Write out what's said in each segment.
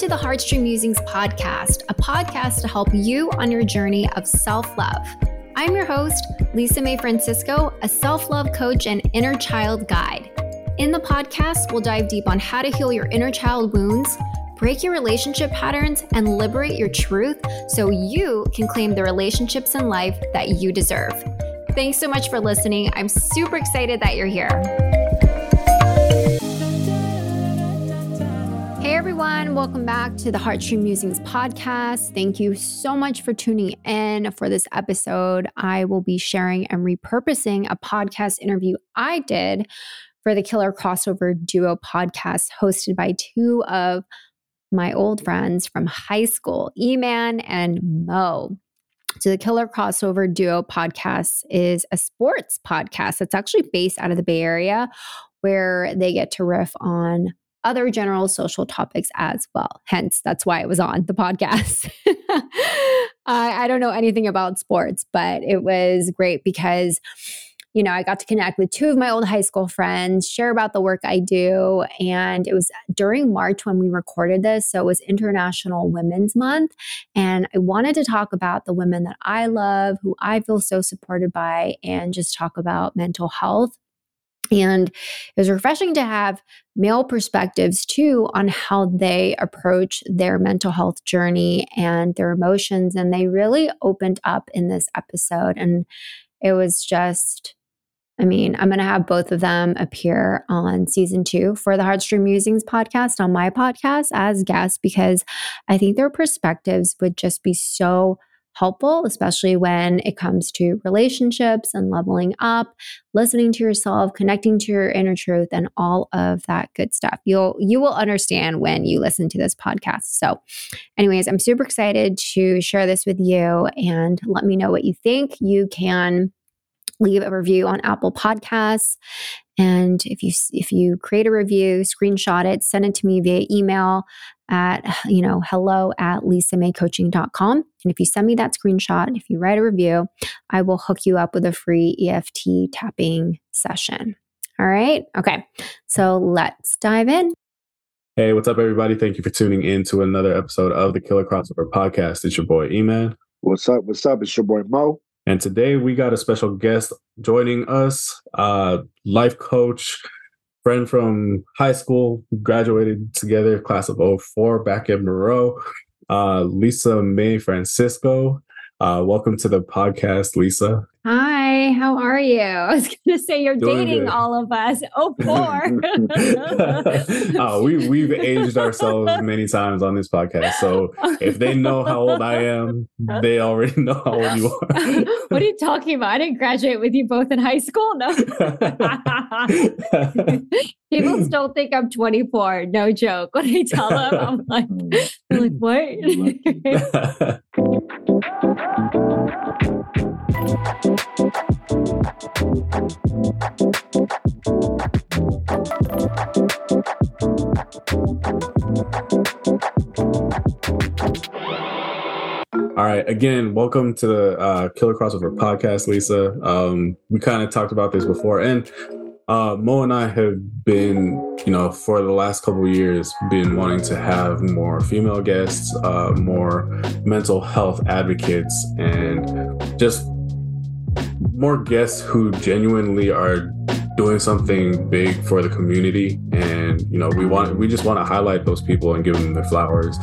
to the Heartstream Musings podcast, a podcast to help you on your journey of self love. I'm your host, Lisa May Francisco, a self love coach and inner child guide. In the podcast, we'll dive deep on how to heal your inner child wounds, break your relationship patterns, and liberate your truth so you can claim the relationships in life that you deserve. Thanks so much for listening. I'm super excited that you're here. Everyone, welcome back to the Heartstream Musings podcast. Thank you so much for tuning in for this episode. I will be sharing and repurposing a podcast interview I did for the Killer Crossover Duo podcast hosted by two of my old friends from high school, Eman and Mo. So, the Killer Crossover Duo podcast is a sports podcast that's actually based out of the Bay Area where they get to riff on other general social topics as well. Hence, that's why it was on the podcast. I, I don't know anything about sports, but it was great because you know, I got to connect with two of my old high school friends, share about the work I do. And it was during March when we recorded this. So it was International Women's Month. And I wanted to talk about the women that I love, who I feel so supported by, and just talk about mental health and it was refreshing to have male perspectives too on how they approach their mental health journey and their emotions. And they really opened up in this episode. And it was just, I mean, I'm going to have both of them appear on season two for the Heartstream Musings podcast on my podcast as guests because I think their perspectives would just be so helpful, especially when it comes to relationships and leveling up, listening to yourself, connecting to your inner truth, and all of that good stuff. You'll you will understand when you listen to this podcast. So, anyways, I'm super excited to share this with you and let me know what you think. You can leave a review on Apple Podcasts. And if you if you create a review, screenshot it, send it to me via email at you know hello at lisamaycoaching.com. And if you send me that screenshot, if you write a review, I will hook you up with a free EFT tapping session. All right. Okay. So let's dive in. Hey, what's up, everybody? Thank you for tuning in to another episode of the Killer Crossover Podcast. It's your boy Eman. What's up? What's up? It's your boy Mo. And today we got a special guest joining us, uh, life coach, friend from high school, graduated together, class of 04 back in Monroe, uh, Lisa May Francisco. Uh, welcome to the podcast, Lisa. Hi, how are you? I was going to say you're Doing dating good. all of us. Oh, poor. uh, we we've aged ourselves many times on this podcast, so if they know how old I am, they already know how old you are. what are you talking about? I didn't graduate with you both in high school. No. People still think I'm 24. No joke. When I tell them, I'm like, like what? All right. Again, welcome to the uh, Killer Crossover podcast, Lisa. Um, we kind of talked about this before, and uh, Mo and I have been, you know, for the last couple years, been wanting to have more female guests, uh, more mental health advocates, and just more guests who genuinely are doing something big for the community. And you know we want we just want to highlight those people and give them their flowers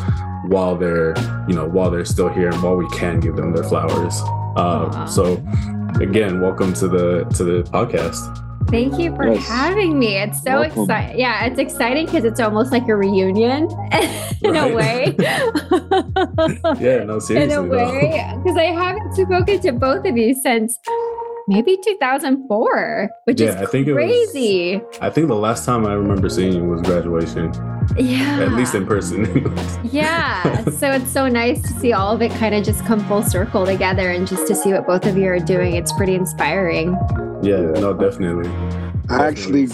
while they're you know while they're still here and while we can give them their flowers. Uh, so again welcome to the to the podcast Thank you for yes. having me. It's so exciting. Yeah, it's exciting because it's almost like a reunion in a way. yeah, no, seriously. In a way, because I haven't spoken to both of you since maybe 2004, which yeah, is I think crazy. It was, I think the last time I remember seeing you was graduation. Yeah. At least in person. yeah. So it's so nice to see all of it kind of just come full circle together and just to see what both of you are doing. It's pretty inspiring. Yeah, no, definitely. I actually,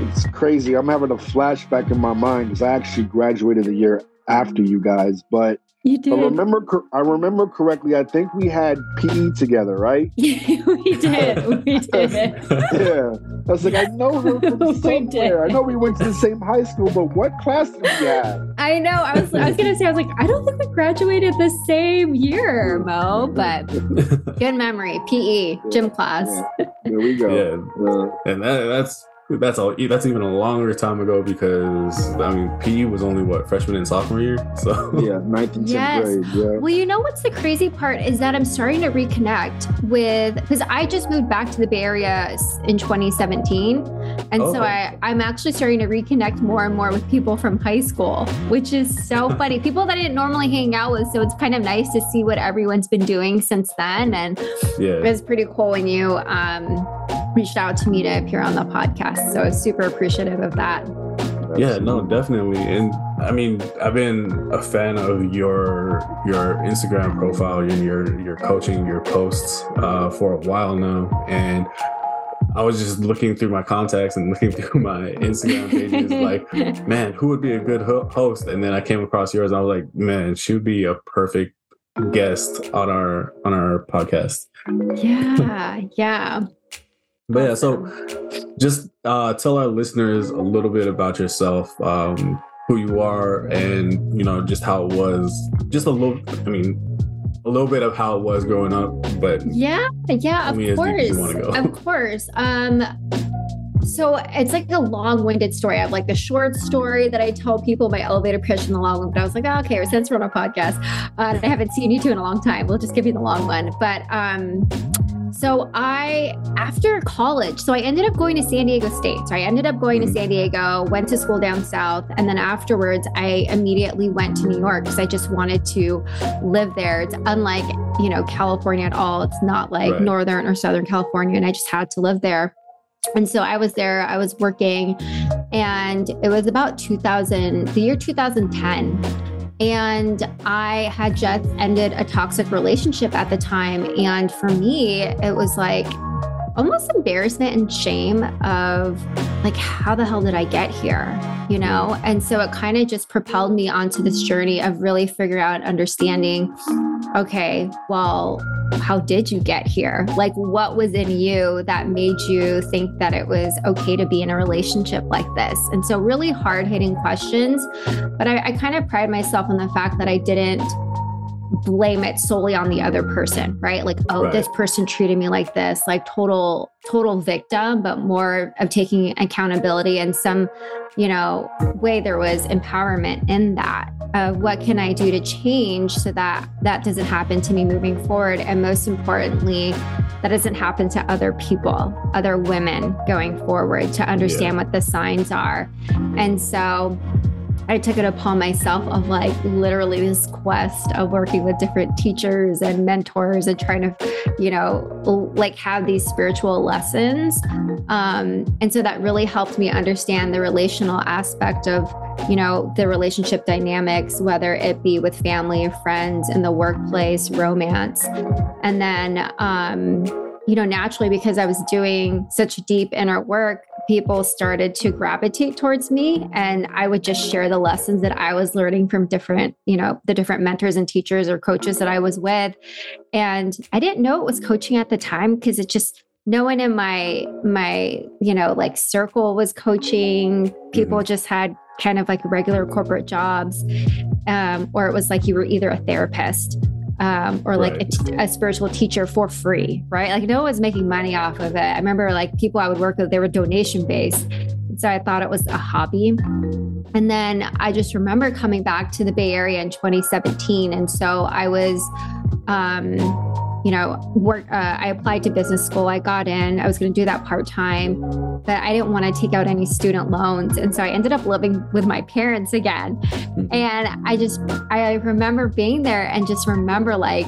it's crazy. I'm having a flashback in my mind because I actually graduated a year after you guys, but you did. I remember. I remember correctly. I think we had PE together, right? we did. We did. yeah, I was like, I know her from somewhere. I know we went to the same high school, but what class did we have? I know. I was I was gonna say, I was like, I don't think we graduated the same year, Mo, but good memory. PE, gym class. Yeah. There we go. Yeah. Uh, and that, that's that's all. That's even a longer time ago because I mean, PE was only what freshman and sophomore year. So yeah, ninth and tenth Yes. grade. Yeah. Well, you know what's the crazy part is that I'm starting to reconnect with because I just moved back to the Bay Area in 2017, and Oh. so I I'm actually starting to reconnect more and more with people from high school, which is so funny. People that I didn't normally hang out with, so it's kind of nice to see what everyone's been doing since then, and it yeah, was pretty cool when you um, reached out to me to appear on the podcast. So I was super appreciative of that. yeah, no, definitely. And I mean, I've been a fan of your your Instagram profile and your your coaching, your posts uh, for a while now, and. I was just looking through my contacts and looking through my Instagram pages, like, man, who would be a good host? And then I came across yours. And I was like, man, she would be a perfect guest on our on our podcast. yeah, yeah. But yeah, so just uh, tell our listeners a little bit about yourself, um, who you are, and you know just how it was. Just a little, I mean, a little bit of how it was growing up. But Yeah, yeah, of me as deep as course. you wanna go. Of course. Um so it's like a long-winded story. I have like the short story that I tell people my elevator pitch and the long one, but I was like, oh, okay, since we're on a podcast, uh, I haven't seen you two in a long time, we'll just give you the long one. But um so I after college, so I ended up going to San Diego State. So I ended up going to mm-hmm. San Diego, went to school down south, and then afterwards I immediately went to New York because I just wanted to live there. It's unlike you know California at all. It's not like Right. Northern or Southern California, and I just had to live there. And so I was there. I was working, and it was about 2000, the year 2010. And I had just ended a toxic relationship at the time. And for me, it was like almost embarrassment and shame of like, how the hell did I get here? You know? And so it kind of just propelled me onto this journey of really figuring out understanding okay, well, how did you get here? Like, what was in you that made you think that it was okay to be in a relationship like this? And so, really hard hitting questions. But I, I kind of pride myself on the fact that I didn't blame it solely on the other person, right? Like, oh, Right. this person treated me like this, like total, total victim, but more of taking accountability and some, you know, way there was empowerment in that of what can I do to change so that that doesn't happen to me moving forward. And most importantly, that doesn't happen to other people, other women going forward to understand what the signs are. And so I took it upon myself of like literally this quest of working with different teachers and mentors and trying to, you know, like have these spiritual lessons. Um, and so that really helped me understand the relational aspect of, you know, the relationship dynamics, whether it be with family, friends, in the workplace, romance. And then, um, you know, naturally, because I was doing such deep inner work, people started to gravitate towards me. And I would just share the lessons that I was learning from different, you know, the different mentors and teachers or coaches that I was with. And I didn't know it was coaching at the time because it just, no one in my my you know like circle was coaching people just had kind of like regular corporate jobs um, or it was like you were either a therapist um, or like a, Right. t- a spiritual teacher for free, right? Like no one was making money off of it. I remember like people I would work with, they were donation based. So I thought it was a hobby. And then I just remember coming back to the Bay Area in 2017. And so I was, um, you know, work. Uh, I applied to business school. I got in. I was going to do that part time, but I didn't want to take out any student loans, and so I ended up living with my parents again. And I just, I remember being there and just remember like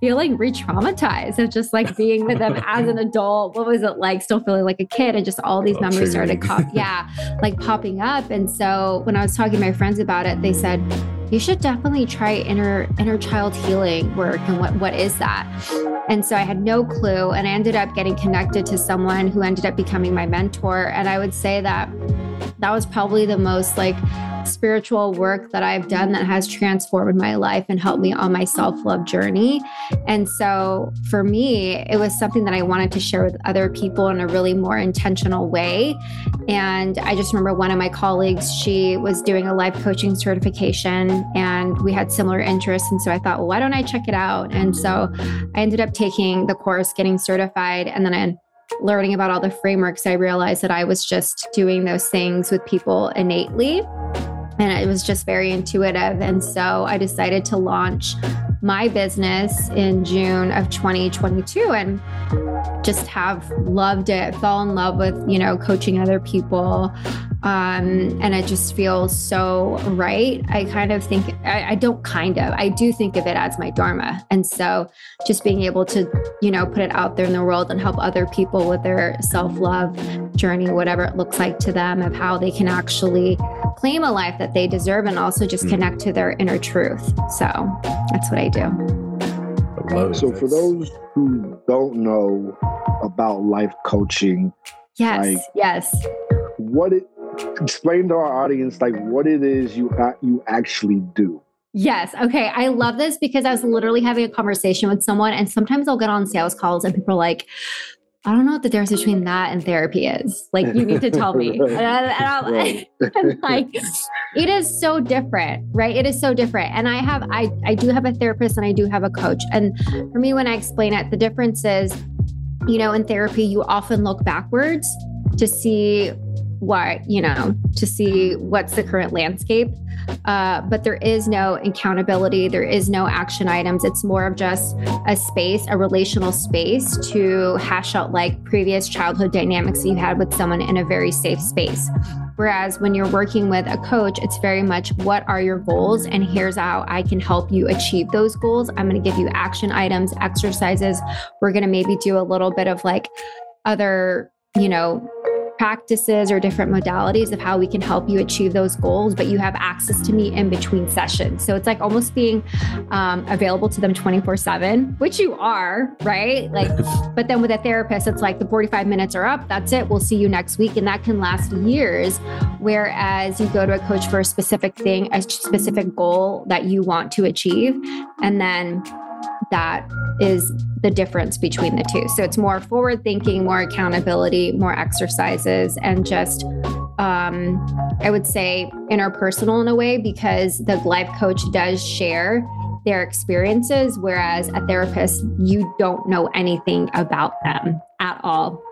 feeling re-traumatized of just like being with them as an adult. What was it like? Still feeling like a kid, and just all these Oh, memories started, cop- yeah, like popping up. And so when I was talking to my friends about it, they said you should definitely try inner inner child healing work and what what is that? And so i had no clue and i ended up getting connected to someone who ended up becoming my mentor. And i would say that that was probably the most like spiritual work that I've done that has transformed my life and helped me on my self love journey. And so for me, it was something that I wanted to share with other people in a really more intentional way. And I just remember one of my colleagues, she was doing a life coaching certification and we had similar interests. And so I thought, well, why don't I check it out? And so I ended up taking the course, getting certified, and then I learning about all the frameworks, I realized that I was just doing those things with people innately. And it was just very intuitive. And so I decided to launch my business in June of 2022 and just have loved it, fall in love with, you know, coaching other people. Um, and it just feels so right. I kind of think, I, I don't kind of, I do think of it as my Dharma. And so just being able to, you know, put it out there in the world and help other people with their self love journey, whatever it looks like to them, of how they can actually claim a life that they deserve and also just mm. connect to their inner truth. So that's what I do. I love it. So, for those who don't know about life coaching, yes, like, yes, what it explain to our audience like what it is you you actually do. Yes. Okay. I love this because I was literally having a conversation with someone, and sometimes I'll get on sales calls and people are like, I don't know what the difference between that and therapy is. Like, you need to tell me. and, I, and like, it is so different, right? It is so different. And I have, I, I do have a therapist and I do have a coach. And for me, when I explain it, the difference is, you know, in therapy, you often look backwards to see what you know to see what's the current landscape uh, but there is no accountability there is no action items it's more of just a space a relational space to hash out like previous childhood dynamics that you had with someone in a very safe space Whereas when you're working with a coach, it's very much what are your goals? And here's how I can help you achieve those goals. I'm going to give you action items, exercises. We're going to maybe do a little bit of like other, you know, practices or different modalities of how we can help you achieve those goals, but you have access to me in between sessions. So it's like almost being um, available to them 24 7, which you are, right? Like, but then with a therapist, it's like the 45 minutes are up, that's it. We'll see you next week. And that can last years. Whereas you go to a coach for a specific thing, a specific goal that you want to achieve. And then that is the difference between the two. So it's more forward thinking, more accountability, more exercises, and just, um, I would say, interpersonal in a way because the life coach does share their experiences, whereas a therapist, you don't know anything about them at all.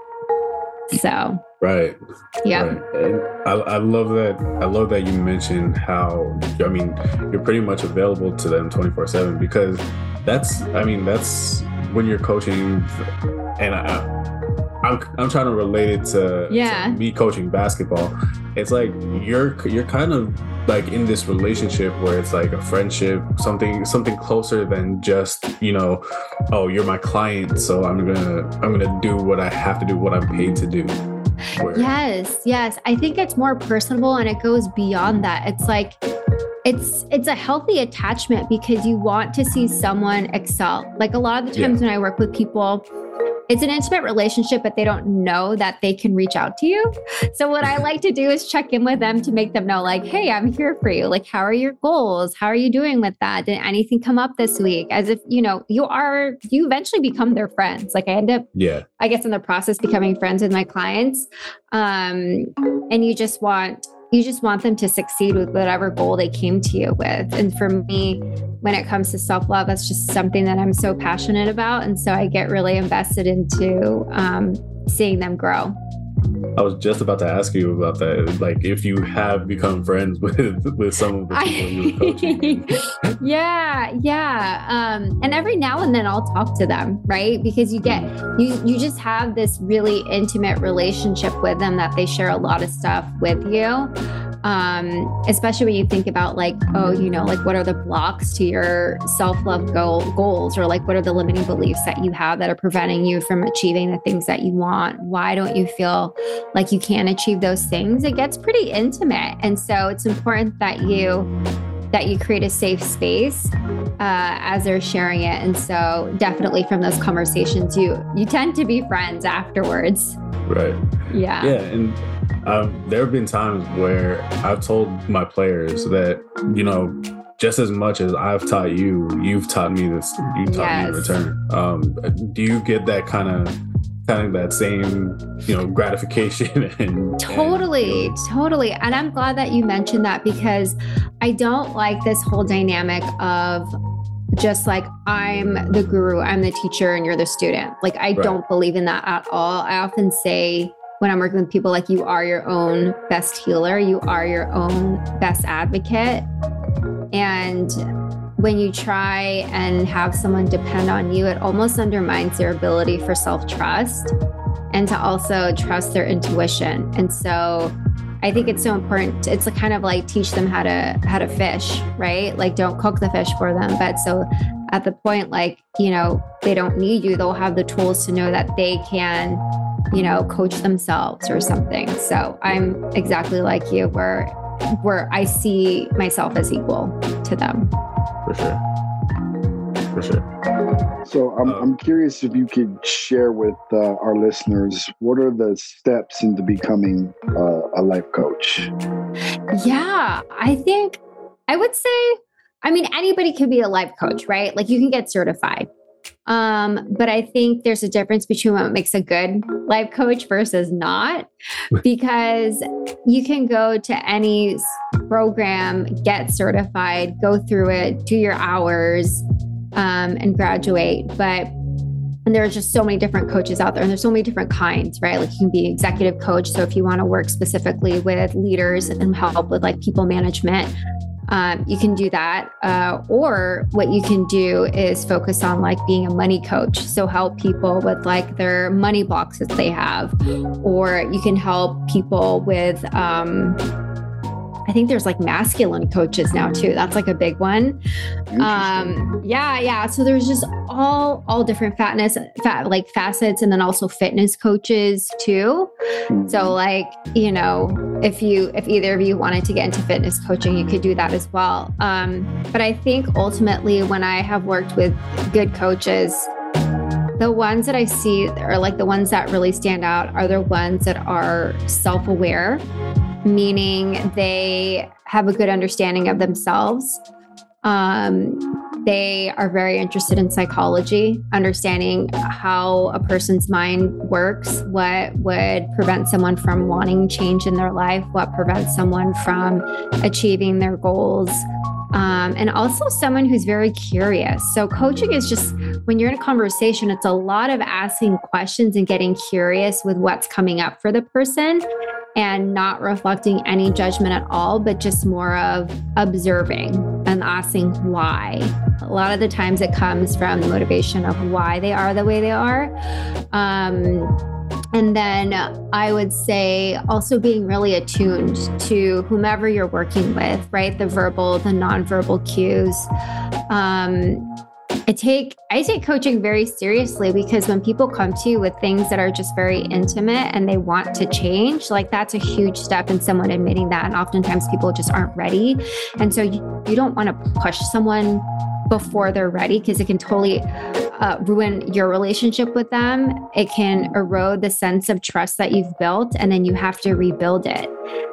So, right. Yeah. Right. I, I love that. I love that you mentioned how, I mean, you're pretty much available to them 24 7 because that's I mean that's when you're coaching, and I, I'm I'm trying to relate it to, yeah. to me coaching basketball. It's like you're you're kind of like in this relationship where it's like a friendship, something something closer than just you know, oh you're my client, so I'm gonna I'm gonna do what I have to do, what I'm paid to do. Where, yes, yes. I think it's more personable and it goes beyond that. It's like it's it's a healthy attachment because you want to see someone excel. Like a lot of the times yeah. when I work with people, it's an intimate relationship, but they don't know that they can reach out to you. So what I like to do is check in with them to make them know, like, hey, I'm here for you. Like, how are your goals? How are you doing with that? Did anything come up this week? As if, you know, you are you eventually become their friends. Like I end up, yeah, I guess in the process becoming friends with my clients. Um, and you just want you just want them to succeed with whatever goal they came to you with. And for me, when it comes to self love, that's just something that I'm so passionate about. And so I get really invested into um, seeing them grow. I was just about to ask you about that. Like, if you have become friends with with some of the people you were coaching. yeah, yeah. Um, and every now and then I'll talk to them, right? Because you get you you just have this really intimate relationship with them that they share a lot of stuff with you um, especially when you think about like, oh, you know, like what are the blocks to your self-love goal, goals, or like what are the limiting beliefs that you have that are preventing you from achieving the things that you want? Why don't you feel like you can achieve those things? It gets pretty intimate, and so it's important that you that you create a safe space uh, as they're sharing it. And so definitely from those conversations, you you tend to be friends afterwards. Right. Yeah. Yeah, and um, there have been times where I've told my players that you know just as much as I've taught you, you've taught me this. You taught yes. me in return. Um, do you get that kind of kind of that same you know gratification and totally and, you know. totally and i'm glad that you mentioned that because i don't like this whole dynamic of just like i'm the guru i'm the teacher and you're the student like i right. don't believe in that at all i often say when i'm working with people like you are your own best healer you are your own best advocate and when you try and have someone depend on you, it almost undermines their ability for self trust and to also trust their intuition. And so I think it's so important. It's kind of like teach them how to how to fish, right? Like don't cook the fish for them, but so at the point like, you know, they don't need you, they'll have the tools to know that they can, you know, coach themselves or something. So I'm exactly like you where where I see myself as equal to them for sure. For sure. So I'm, um, I'm curious if you could share with uh, our listeners what are the steps into becoming uh, a life coach? Yeah, I think I would say, I mean, anybody can be a life coach, right? Like you can get certified. Um, but I think there's a difference between what makes a good life coach versus not, because you can go to any program, get certified, go through it, do your hours, um, and graduate. But and there are just so many different coaches out there, and there's so many different kinds, right? Like you can be an executive coach. So if you want to work specifically with leaders and help with like people management, um, you can do that. Uh, or what you can do is focus on like being a money coach. So help people with like their money blocks that they have, or you can help people with, um, I think there's like masculine coaches now too. That's like a big one. Um, yeah, yeah. So there's just all all different fatness, fat like facets, and then also fitness coaches too. So mm-hmm. like you know, if you if either of you wanted to get into fitness coaching, you could do that as well. Um, but I think ultimately, when I have worked with good coaches, the ones that I see are like the ones that really stand out are the ones that are self aware meaning they have a good understanding of themselves. Um, they are very interested in psychology, understanding how a person's mind works, what would prevent someone from wanting change in their life, what prevents someone from achieving their goals. Um, and also someone who's very curious. So, coaching is just when you're in a conversation, it's a lot of asking questions and getting curious with what's coming up for the person and not reflecting any judgment at all, but just more of observing and asking why. A lot of the times it comes from the motivation of why they are the way they are. Um, and then I would say also being really attuned to whomever you're working with, right? The verbal, the nonverbal cues. Um, I take I take coaching very seriously because when people come to you with things that are just very intimate and they want to change, like that's a huge step in someone admitting that. And oftentimes people just aren't ready. And so you, you don't want to push someone before they're ready because it can totally uh, ruin your relationship with them. It can erode the sense of trust that you've built, and then you have to rebuild it.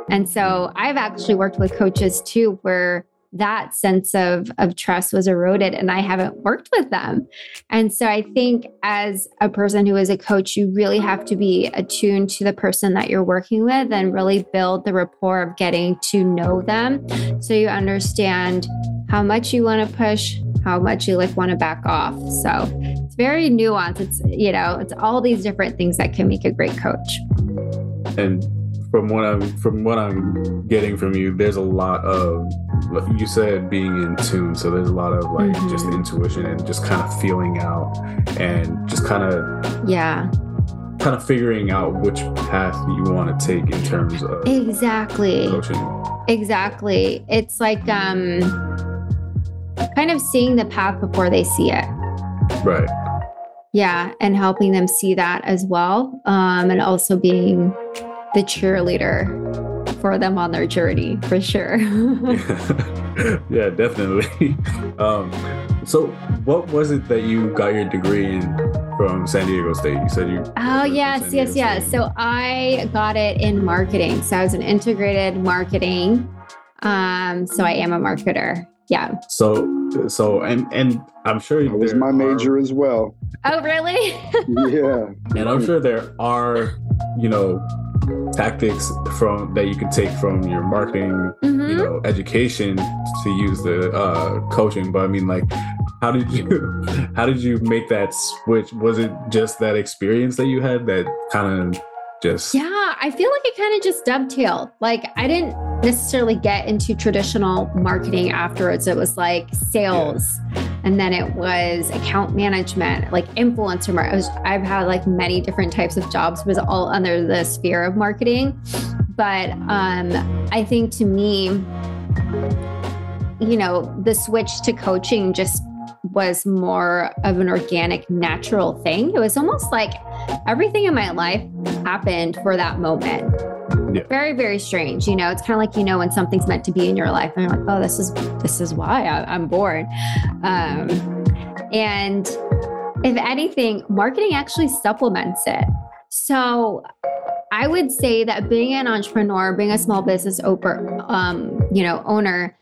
And so I've actually worked with coaches too where that sense of of trust was eroded and I haven't worked with them. And so I think as a person who is a coach, you really have to be attuned to the person that you're working with and really build the rapport of getting to know them so you understand how much you want to push, how much you like want to back off. So it's very nuanced. It's you know, it's all these different things that can make a great coach. And from what I'm from what I'm getting from you, there's a lot of you said being in tune. So there's a lot of like mm-hmm. just intuition and just kind of feeling out and just kind of yeah kind of figuring out which path you want to take in terms of exactly coaching. Exactly. It's like um kind of seeing the path before they see it. Right. Yeah, and helping them see that as well. Um and also being the cheerleader for them on their journey for sure. yeah, definitely. Um, so, what was it that you got your degree in from San Diego State. You said you. Oh yes, yes, yes. State. So I got it in marketing. So I was an integrated marketing. Um, so I am a marketer. Yeah. So, so, and and I'm sure it was my major as well. Oh, really? yeah. And I'm sure there are, you know, tactics from that you can take from your marketing, mm-hmm. you know, education to use the uh, coaching. But I mean, like, how did you how did you make that switch? Was it just that experience that you had that kind of just yeah i feel like it kind of just dovetailed like i didn't necessarily get into traditional marketing afterwards it was like sales yeah. and then it was account management like influencer mar- was, i've had like many different types of jobs was all under the sphere of marketing but um i think to me you know the switch to coaching just was more of an organic, natural thing. It was almost like everything in my life happened for that moment. Yeah. Very, very strange. You know, it's kind of like you know when something's meant to be in your life, and you're like, oh, this is this is why I, am born. Um, and if anything, marketing actually supplements it. So I would say that being an entrepreneur, being a small business um, you know, owner,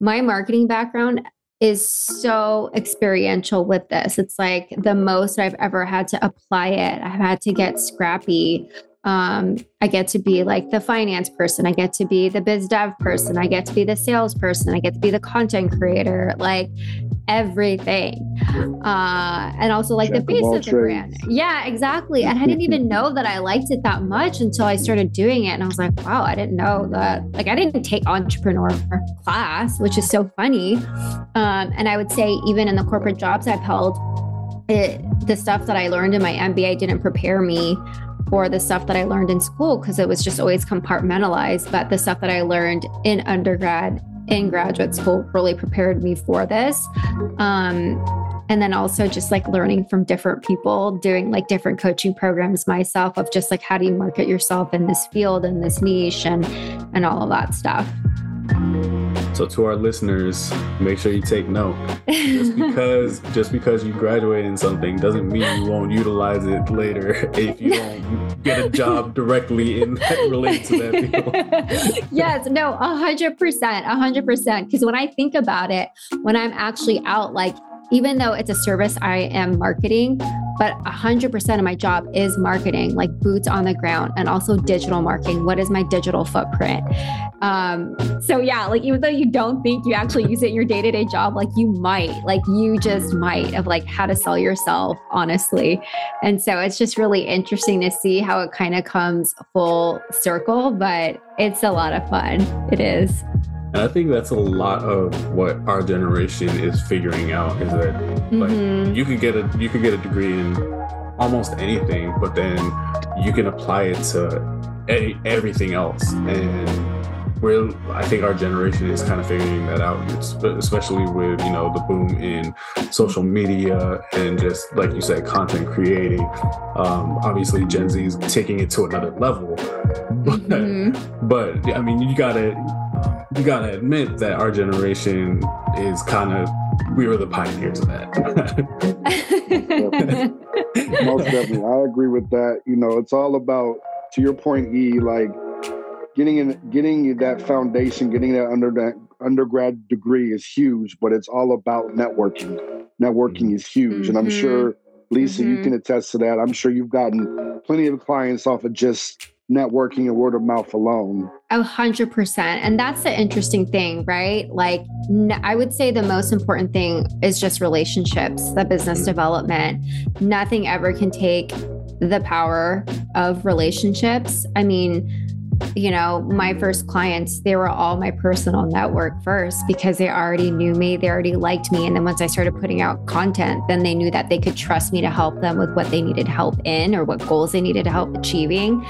my marketing background is so experiential with this. It's like the most I've ever had to apply it. I've had to get scrappy. Um, I get to be like the finance person. I get to be the biz dev person. I get to be the sales person. I get to be the content creator. Like everything. Uh, and also like Check the face of the trades. brand. Yeah, exactly. And I didn't even know that I liked it that much until I started doing it. And I was like, wow, I didn't know that. Like, I didn't take entrepreneur class, which is so funny. Um, and I would say, even in the corporate jobs I've held, it, the stuff that I learned in my MBA didn't prepare me for the stuff that I learned in school because it was just always compartmentalized. But the stuff that I learned in undergrad in graduate school really prepared me for this. Um, and then also just like learning from different people, doing like different coaching programs myself of just like how do you market yourself in this field and this niche and and all of that stuff. So to our listeners, make sure you take note. Just because just because you graduate in something doesn't mean you won't utilize it later if you don't get a job directly in that related to that field. yes, no, a hundred percent, a hundred percent. Because when I think about it, when I'm actually out, like even though it's a service I am marketing, but 100% of my job is marketing, like boots on the ground, and also digital marketing. What is my digital footprint? Um, so, yeah, like even though you don't think you actually use it in your day to day job, like you might, like you just might of like how to sell yourself, honestly. And so it's just really interesting to see how it kind of comes full circle, but it's a lot of fun. It is. And I think that's a lot of what our generation is figuring out is that mm-hmm. like you can get a you can get a degree in almost anything, but then you can apply it to any, everything else. And we're I think our generation is kind of figuring that out, especially with you know the boom in social media and just like you said, content creating. Um, obviously, Gen Z is taking it to another level, but mm-hmm. but I mean, you gotta you gotta admit that our generation is kind of we were the pioneers of that. Most definitely, I agree with that. You know, it's all about to your point, E. Like getting in, getting that foundation, getting that under that undergrad degree is huge, but it's all about networking. Networking is huge, mm-hmm. and I'm mm-hmm. sure Lisa, mm-hmm. you can attest to that. I'm sure you've gotten plenty of clients off of just networking and word of mouth alone. A hundred percent. And that's the interesting thing, right? Like, I would say the most important thing is just relationships, the business mm-hmm. development. Nothing ever can take the power of relationships. I mean, you know, my first clients, they were all my personal network first because they already knew me, they already liked me. And then once I started putting out content, then they knew that they could trust me to help them with what they needed help in or what goals they needed help achieving.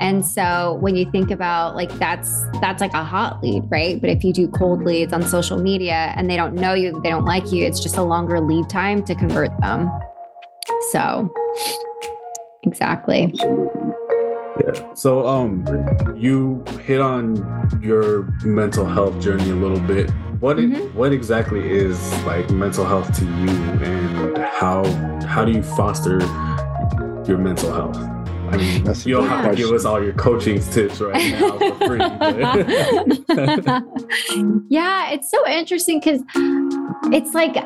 And so when you think about like that's that's like a hot lead, right? But if you do cold leads on social media and they don't know you, they don't like you, it's just a longer lead time to convert them. So exactly. Yeah. So um you hit on your mental health journey a little bit. What Mhm. what exactly is like mental health to you and how how do you foster your mental health? I mean, That's you don't good have to give us all your coaching tips right now for free. yeah, it's so interesting because it's like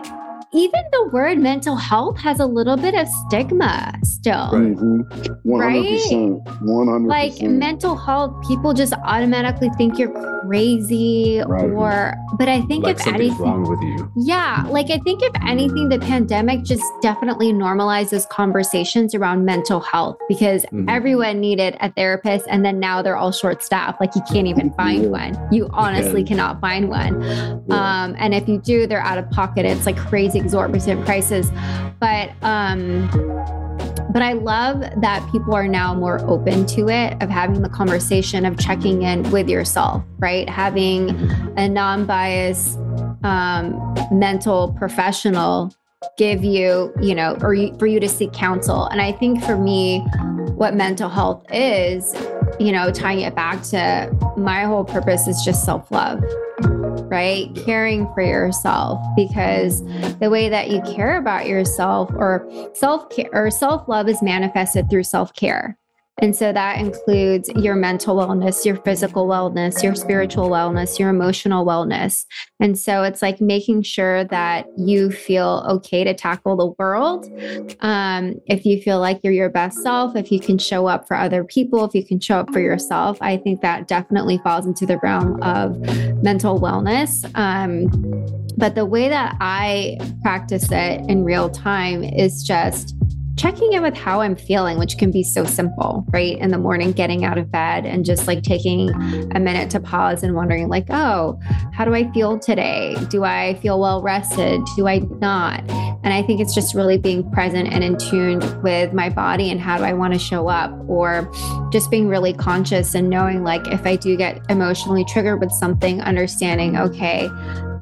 even the word mental health has a little bit of stigma still. Right. Mhm. 100%. 100%. Like mental health, people just automatically think you're crazy Right. or, but I think like if anything, wrong with you. Yeah, like I think if anything, the pandemic just definitely normalizes conversations around mental health because Mhm. everyone needed a therapist and then now they're all short staffed. Like you can't even find Yeah. one. You honestly Yeah. cannot find one. Yeah. Um, and if you do, they're out of pocket. It's like crazy exorbitant prices. But um but I love that people are now more open to it of having the conversation of checking in with yourself, right? Having a non-biased um, mental professional give you, you know, or you, for you to seek counsel. And I think for me, what mental health is, you know, tying it back to my whole purpose is just self-love, right? Caring for yourself because the way that you care about yourself or self-care or self-love is manifested through self-care. And so that includes your mental wellness, your physical wellness, your spiritual wellness, your emotional wellness. And so it's like making sure that you feel okay to tackle the world. Um, if you feel like you're your best self, if you can show up for other people, if you can show up for yourself, I think that definitely falls into the realm of mental wellness. Um, but the way that I practice it in real time is just checking in with how I'm feeling, which can be so simple, right? In the morning, getting out of bed and just like taking a minute to pause and wondering, like, oh, how do I feel today? Do I feel well rested? Do I not? And I think it's just really being present and in tune with my body and how do I want to show up, or just being really conscious and knowing, like, if I do get emotionally triggered with something, understanding, okay,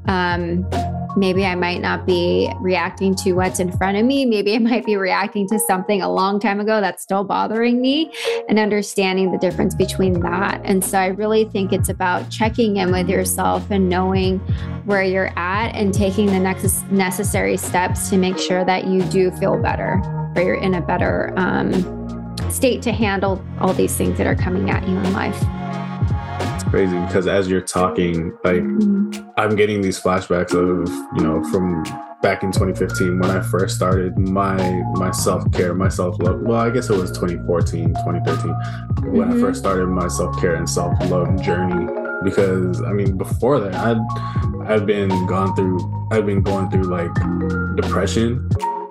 um, maybe I might not be reacting to what's in front of me. Maybe I might be reacting to something a long time ago that's still bothering me and understanding the difference between that. And so I really think it's about checking in with yourself and knowing where you're at and taking the next necessary steps to make sure that you do feel better or you're in a better um, state to handle all these things that are coming at you in life. Crazy because as you're talking, like Mhm. I'm getting these flashbacks of, you know, from back in 2015 when I first started my my self-care, my self-love. Well, I guess it was 2014, 2013 when I Mhm. first started my self-care and self-love journey because I mean, before that, I'd I've been gone through I've been going through like depression.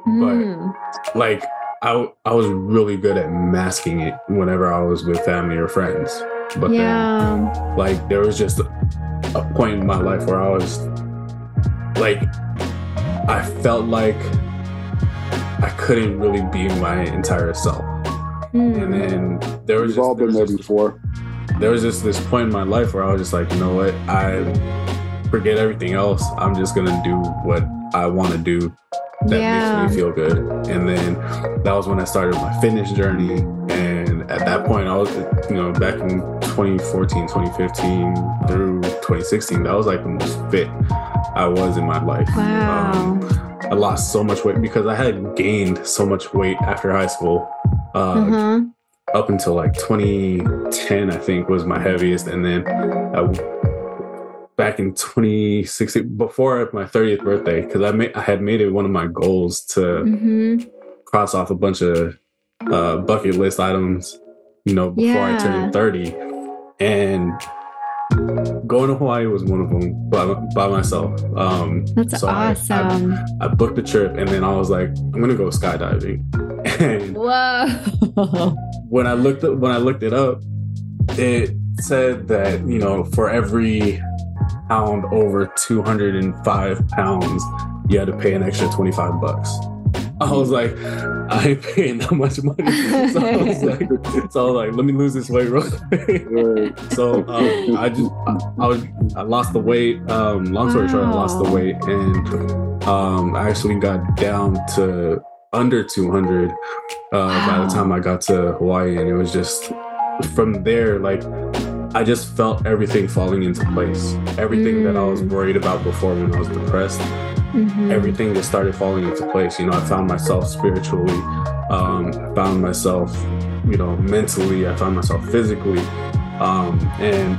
Mm. Like I I was really good at masking it whenever I was with family or friends. But then yeah. like there was just a, a point in my life where I was like I felt like I couldn't really be my entire self. Mm. And then there was We've just, all there been was there just- before. there was just this point in my life where I was just like, you know what? I forget everything else. I'm just gonna do what I want to do that Yeah. makes me feel good. And then that was when I started my fitness journey. At that point, I was, you know, back in 2014, 2015 through 2016, that was like the most fit I was in my life. Wow. Um, I lost so much weight because I had gained so much weight after high school. Uh, uh-huh. up until like 2010, I think was my heaviest, and then I, back in 2016, before my 30th birthday, because I made I had made it one of my goals to hmm cross off a bunch of uh, bucket list items, you know, before I turned 30, and going to Hawaii was one of them by, by myself. Um, That's so I- I- awesome. I booked the trip, and then I was like, I'm gonna go skydiving, and Whoa. when I looked up when I looked it up, it said that you know for every pound over 205 pounds, you had to pay an extra 25 bucks. I was like, I ain't paying that much money. So I was like, so I was like, let me lose this weight real quick. So um, I just I, I was I lost the weight. Um, long story short, I lost the weight, and um, I actually got down to under 200 uh, by the time I got to Hawaii, and it was just from there, like I just felt everything falling into place. Everything mm. that I was mm. worried about before when I was depressed, mm-hmm. everything just started falling into place. You know, I found myself spiritually, um, found myself, you know, mentally, I found myself physically. Um, and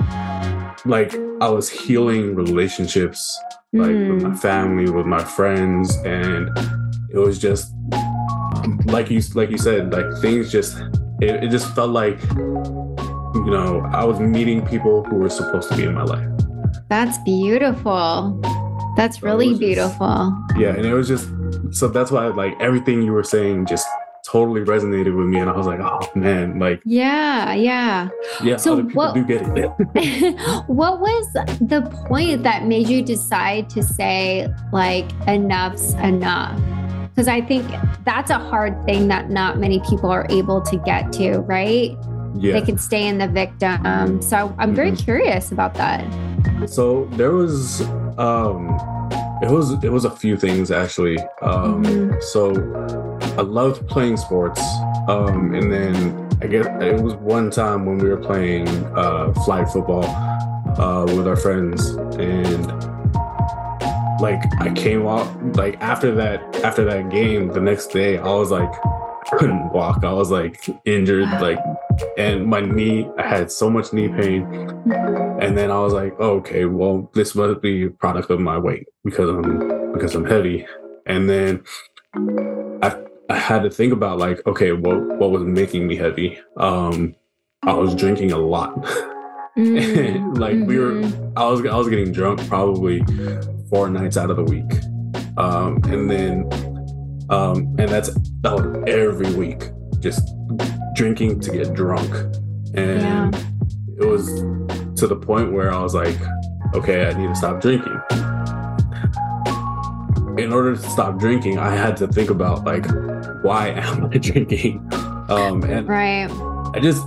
like I was healing relationships, like mm. with my mm. family, with my friends, and it was just like you like you said, like things just it, it just felt like you know I was meeting people who were supposed to be in my life. That's beautiful. That's oh, really so beautiful. Just, yeah, and it was just so that's why like everything you were saying just totally resonated with me and I was like, oh man, like Yeah, yeah. Yeah, so what, do get it. what was the point that made you decide to say like enough's enough? Because I think that's a hard thing that not many people are able to get to, right? Yeah. They can stay in the victim. So I'm very mm-hmm. curious about that. So there was um it was it was a few things actually. Um mm-hmm. so I loved playing sports. Um and then I guess it was one time when we were playing uh flag football uh with our friends and like I came off like after that after that game the next day I was like couldn't walk I was like injured like and my knee I had so much knee pain and then I was like oh, okay well this must be a product of my weight because I'm because I'm heavy and then I I had to think about like okay what what was making me heavy um I was drinking a lot mm-hmm. like we were mm-hmm. I was I was getting drunk probably four nights out of the week. Um, and then, um, and that's that was every week, just drinking to get drunk. And yeah. it was to the point where I was like, okay, I need to stop drinking. In order to stop drinking, I had to think about like, why am I drinking? Um, and right. I just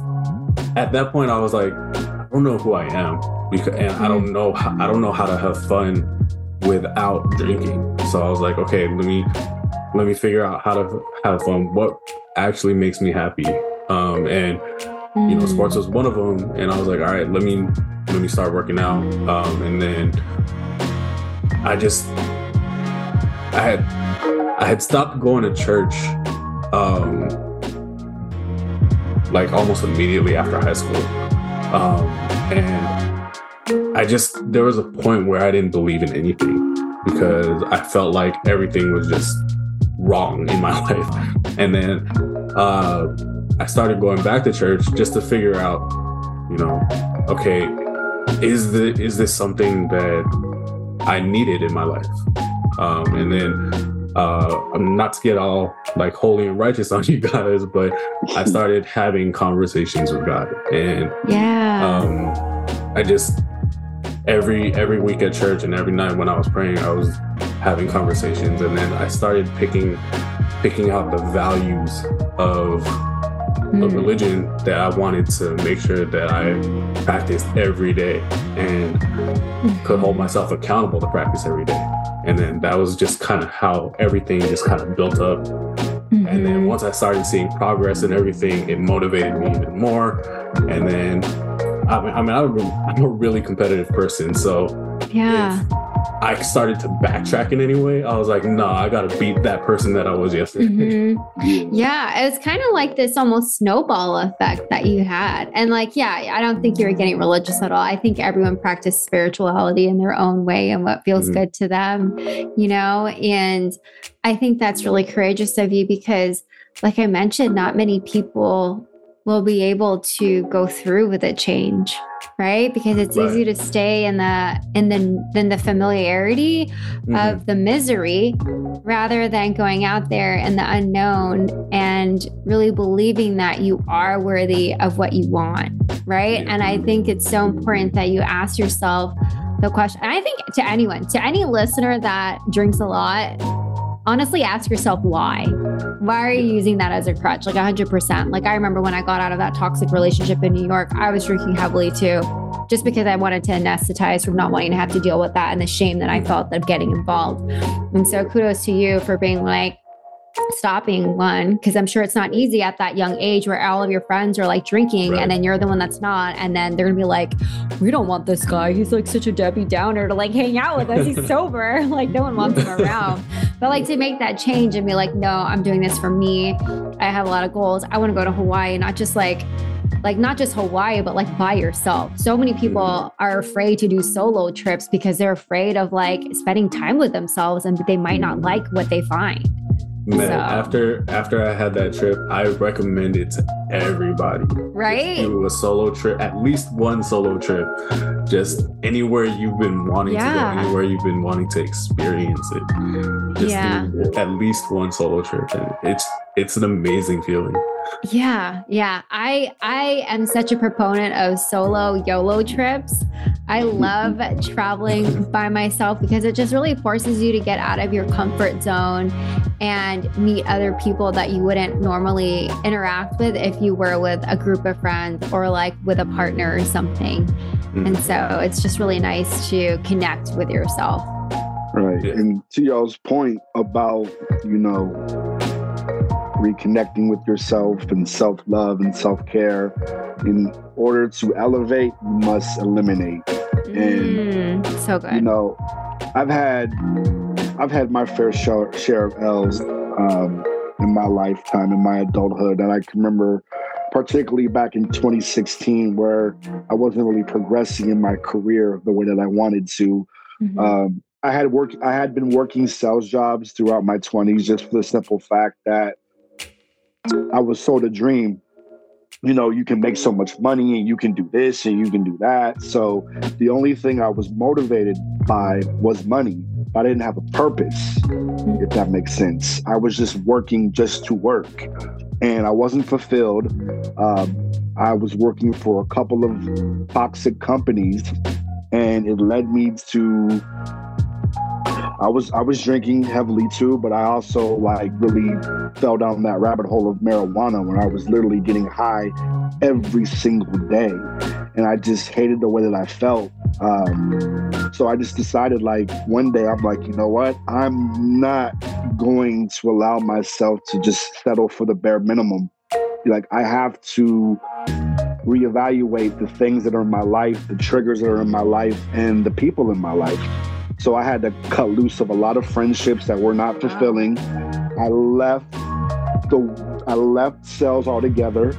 at that point I was like, I don't know who I am because, and I don't mm-hmm. know how, I don't know how to have fun without drinking. So I was like, okay, let me let me figure out how to have fun. What actually makes me happy? Um, and you know, sports was one of them. And I was like, all right, let me let me start working out. Um, and then I just I had I had stopped going to church um, like almost immediately after high school. Um, and I just there was a point where I didn't believe in anything because I felt like everything was just wrong in my life. And then uh, I started going back to church just to figure out, you know, okay, is the is this something that I needed in my life? Um, and then uh, I'm not to get all like holy and righteous on you guys, but I started having conversations with God, and yeah, um, I just every every week at church and every night when I was praying, I was having conversations, and then I started picking picking out the values of mm. a religion that I wanted to make sure that I practiced every day and could hold myself accountable to practice every day. And then that was just kind of how everything just kind of built up. Mm-hmm. And then mm-hmm. once I started seeing progress and everything, it motivated me even more. And then I mean, I mean, I'm a really competitive person, so yeah. I started to backtrack in any way, I was like, nah, I gotta beat that person that I was yesterday. Mm-hmm. yeah, it was kind of like this almost snowball effect that you had. And like, yeah, I don't think you were getting religious at all. I think everyone practiced spirituality in their own way and what feels mm-hmm. good to them, you know? And I think that's really courageous of you because, like I mentioned, not many people will be able to go through with a change right because it's right. easy to stay in the in the in the familiarity mm-hmm. of the misery rather than going out there in the unknown and really believing that you are worthy of what you want right and i think it's so important that you ask yourself the question and i think to anyone to any listener that drinks a lot honestly ask yourself why. Why are you using that as a crutch? Like 100%. Like I remember when I got out of that toxic relationship in New York, I was drinking heavily too, just because I wanted to anesthetize from not wanting to have to deal with that and the shame that I felt of getting involved. And so kudos to you for being like, stopping one because I'm sure it's not easy at that young age where all of your friends are like drinking Right. and then you're the one that's not. And then they're gonna be like, we don't want this guy. He's like such a Debbie Downer to like hang out with us. He's sober. Like no one wants him around. But like to make that change and be like, no, I'm doing this for me. I have a lot of goals. I want to go to Hawaii, not just like like not just Hawaii, but like by yourself. So many people Mhm. are afraid to do solo trips because they're afraid of like spending time with themselves and they might not like what they find. Man, So- after after I had that trip, I recommend it to everybody. Right? Do a solo trip, at least one solo trip. Just anywhere you've been wanting to go, anywhere you've been wanting to experience it. Just Yeah. do at least one solo trip. And it's it's an amazing feeling. Yeah, yeah. I I am such a proponent of solo YOLO trips. I love traveling by myself because it just really forces you to get out of your comfort zone and meet other people that you wouldn't normally interact with if you were with a group of friends or like with a partner or something. Mm. And so it's just really nice to connect with yourself. Right. Yeah. And to y'all's point about, you know, reconnecting with yourself and self love and self care, in order to elevate, you must eliminate. And, Mm, so good. You know, I've had I've had my fair share, share of L's um, in my lifetime, in my adulthood. And I can remember particularly back in 2016 where I wasn't really progressing in my career the way that I wanted to. Mhm. Um, I had work. I had been working sales jobs throughout my twenties, just for the simple fact that I was sold a dream. You know, you can make so much money, and you can do this, and you can do that. So the only thing I was motivated by was money. I didn't have a purpose, if that makes sense. I was just working just to work, and I wasn't fulfilled. Um, I was working for a couple of toxic companies and it led me to I was I was drinking heavily too, but I also like really fell down that rabbit hole of marijuana when I was literally getting high every single day, and I just hated the way that I felt. Um, so I just decided like one day I'm like, you know what? I'm not going to allow myself to just settle for the bare minimum. Like I have to reevaluate the things that are in my life, the triggers that are in my life, and the people in my life. So I had to cut loose of a lot of friendships that were not fulfilling. I left the I left sales altogether.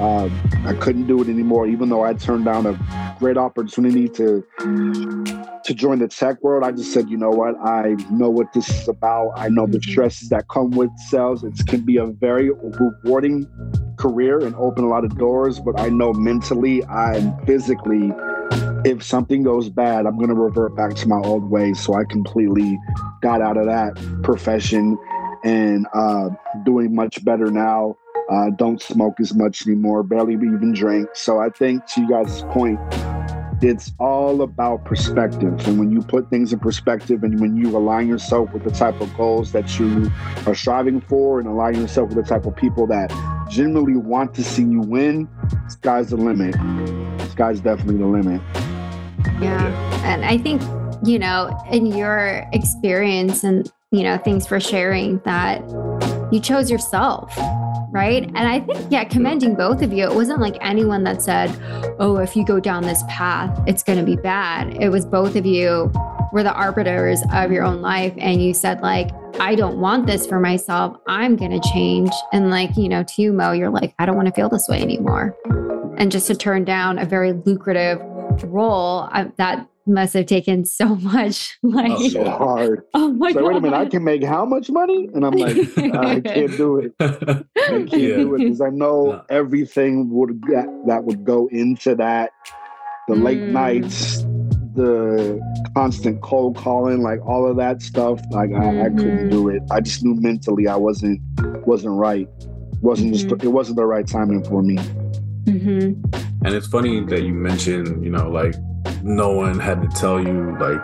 Um, I couldn't do it anymore, even though I turned down a great opportunity to to join the tech world. I just said, you know what? I know what this is about. I know the Mhm. stresses that come with sales. It can be a very rewarding career and open a lot of doors, but I know mentally and physically, if something goes bad, I'm going to revert back to my old ways. So I completely got out of that profession and uh, doing much better now. Uh, don't smoke as much anymore, barely even drink. So I think to you guys' point, it's all about perspective. And when you put things in perspective and when you align yourself with the type of goals that you are striving for and align yourself with the type of people that genuinely want to see you win, sky's the limit. Sky's definitely the limit. Yeah. And I think, you know, in your experience and, you know, thanks for sharing that you chose yourself, right? And I think, yeah, commending both of you, it wasn't like anyone that said, oh, if you go down this path, it's going to be bad. It was both of you were the arbiters of your own life. And you said, like, I don't want this for myself. I'm going to change. And, like, you know, to you, Mo, you're like, I don't want to feel this way anymore. And just to turn down a very lucrative role that must have taken so much like Oh, So hard. oh my So god wait a minute, I can make how much money? And I'm like, I can't do it. I can't Yeah. do it because I know No. everything would that, that would go into that. The late Mm. nights, the constant cold calling, like all of that stuff. Like I, I couldn't Mhm. do it. I just knew mentally I wasn't wasn't right. wasn't just Mhm. it wasn't the right timing for me. hmm And it's funny that you mentioned, you know, like no one had to tell you, like,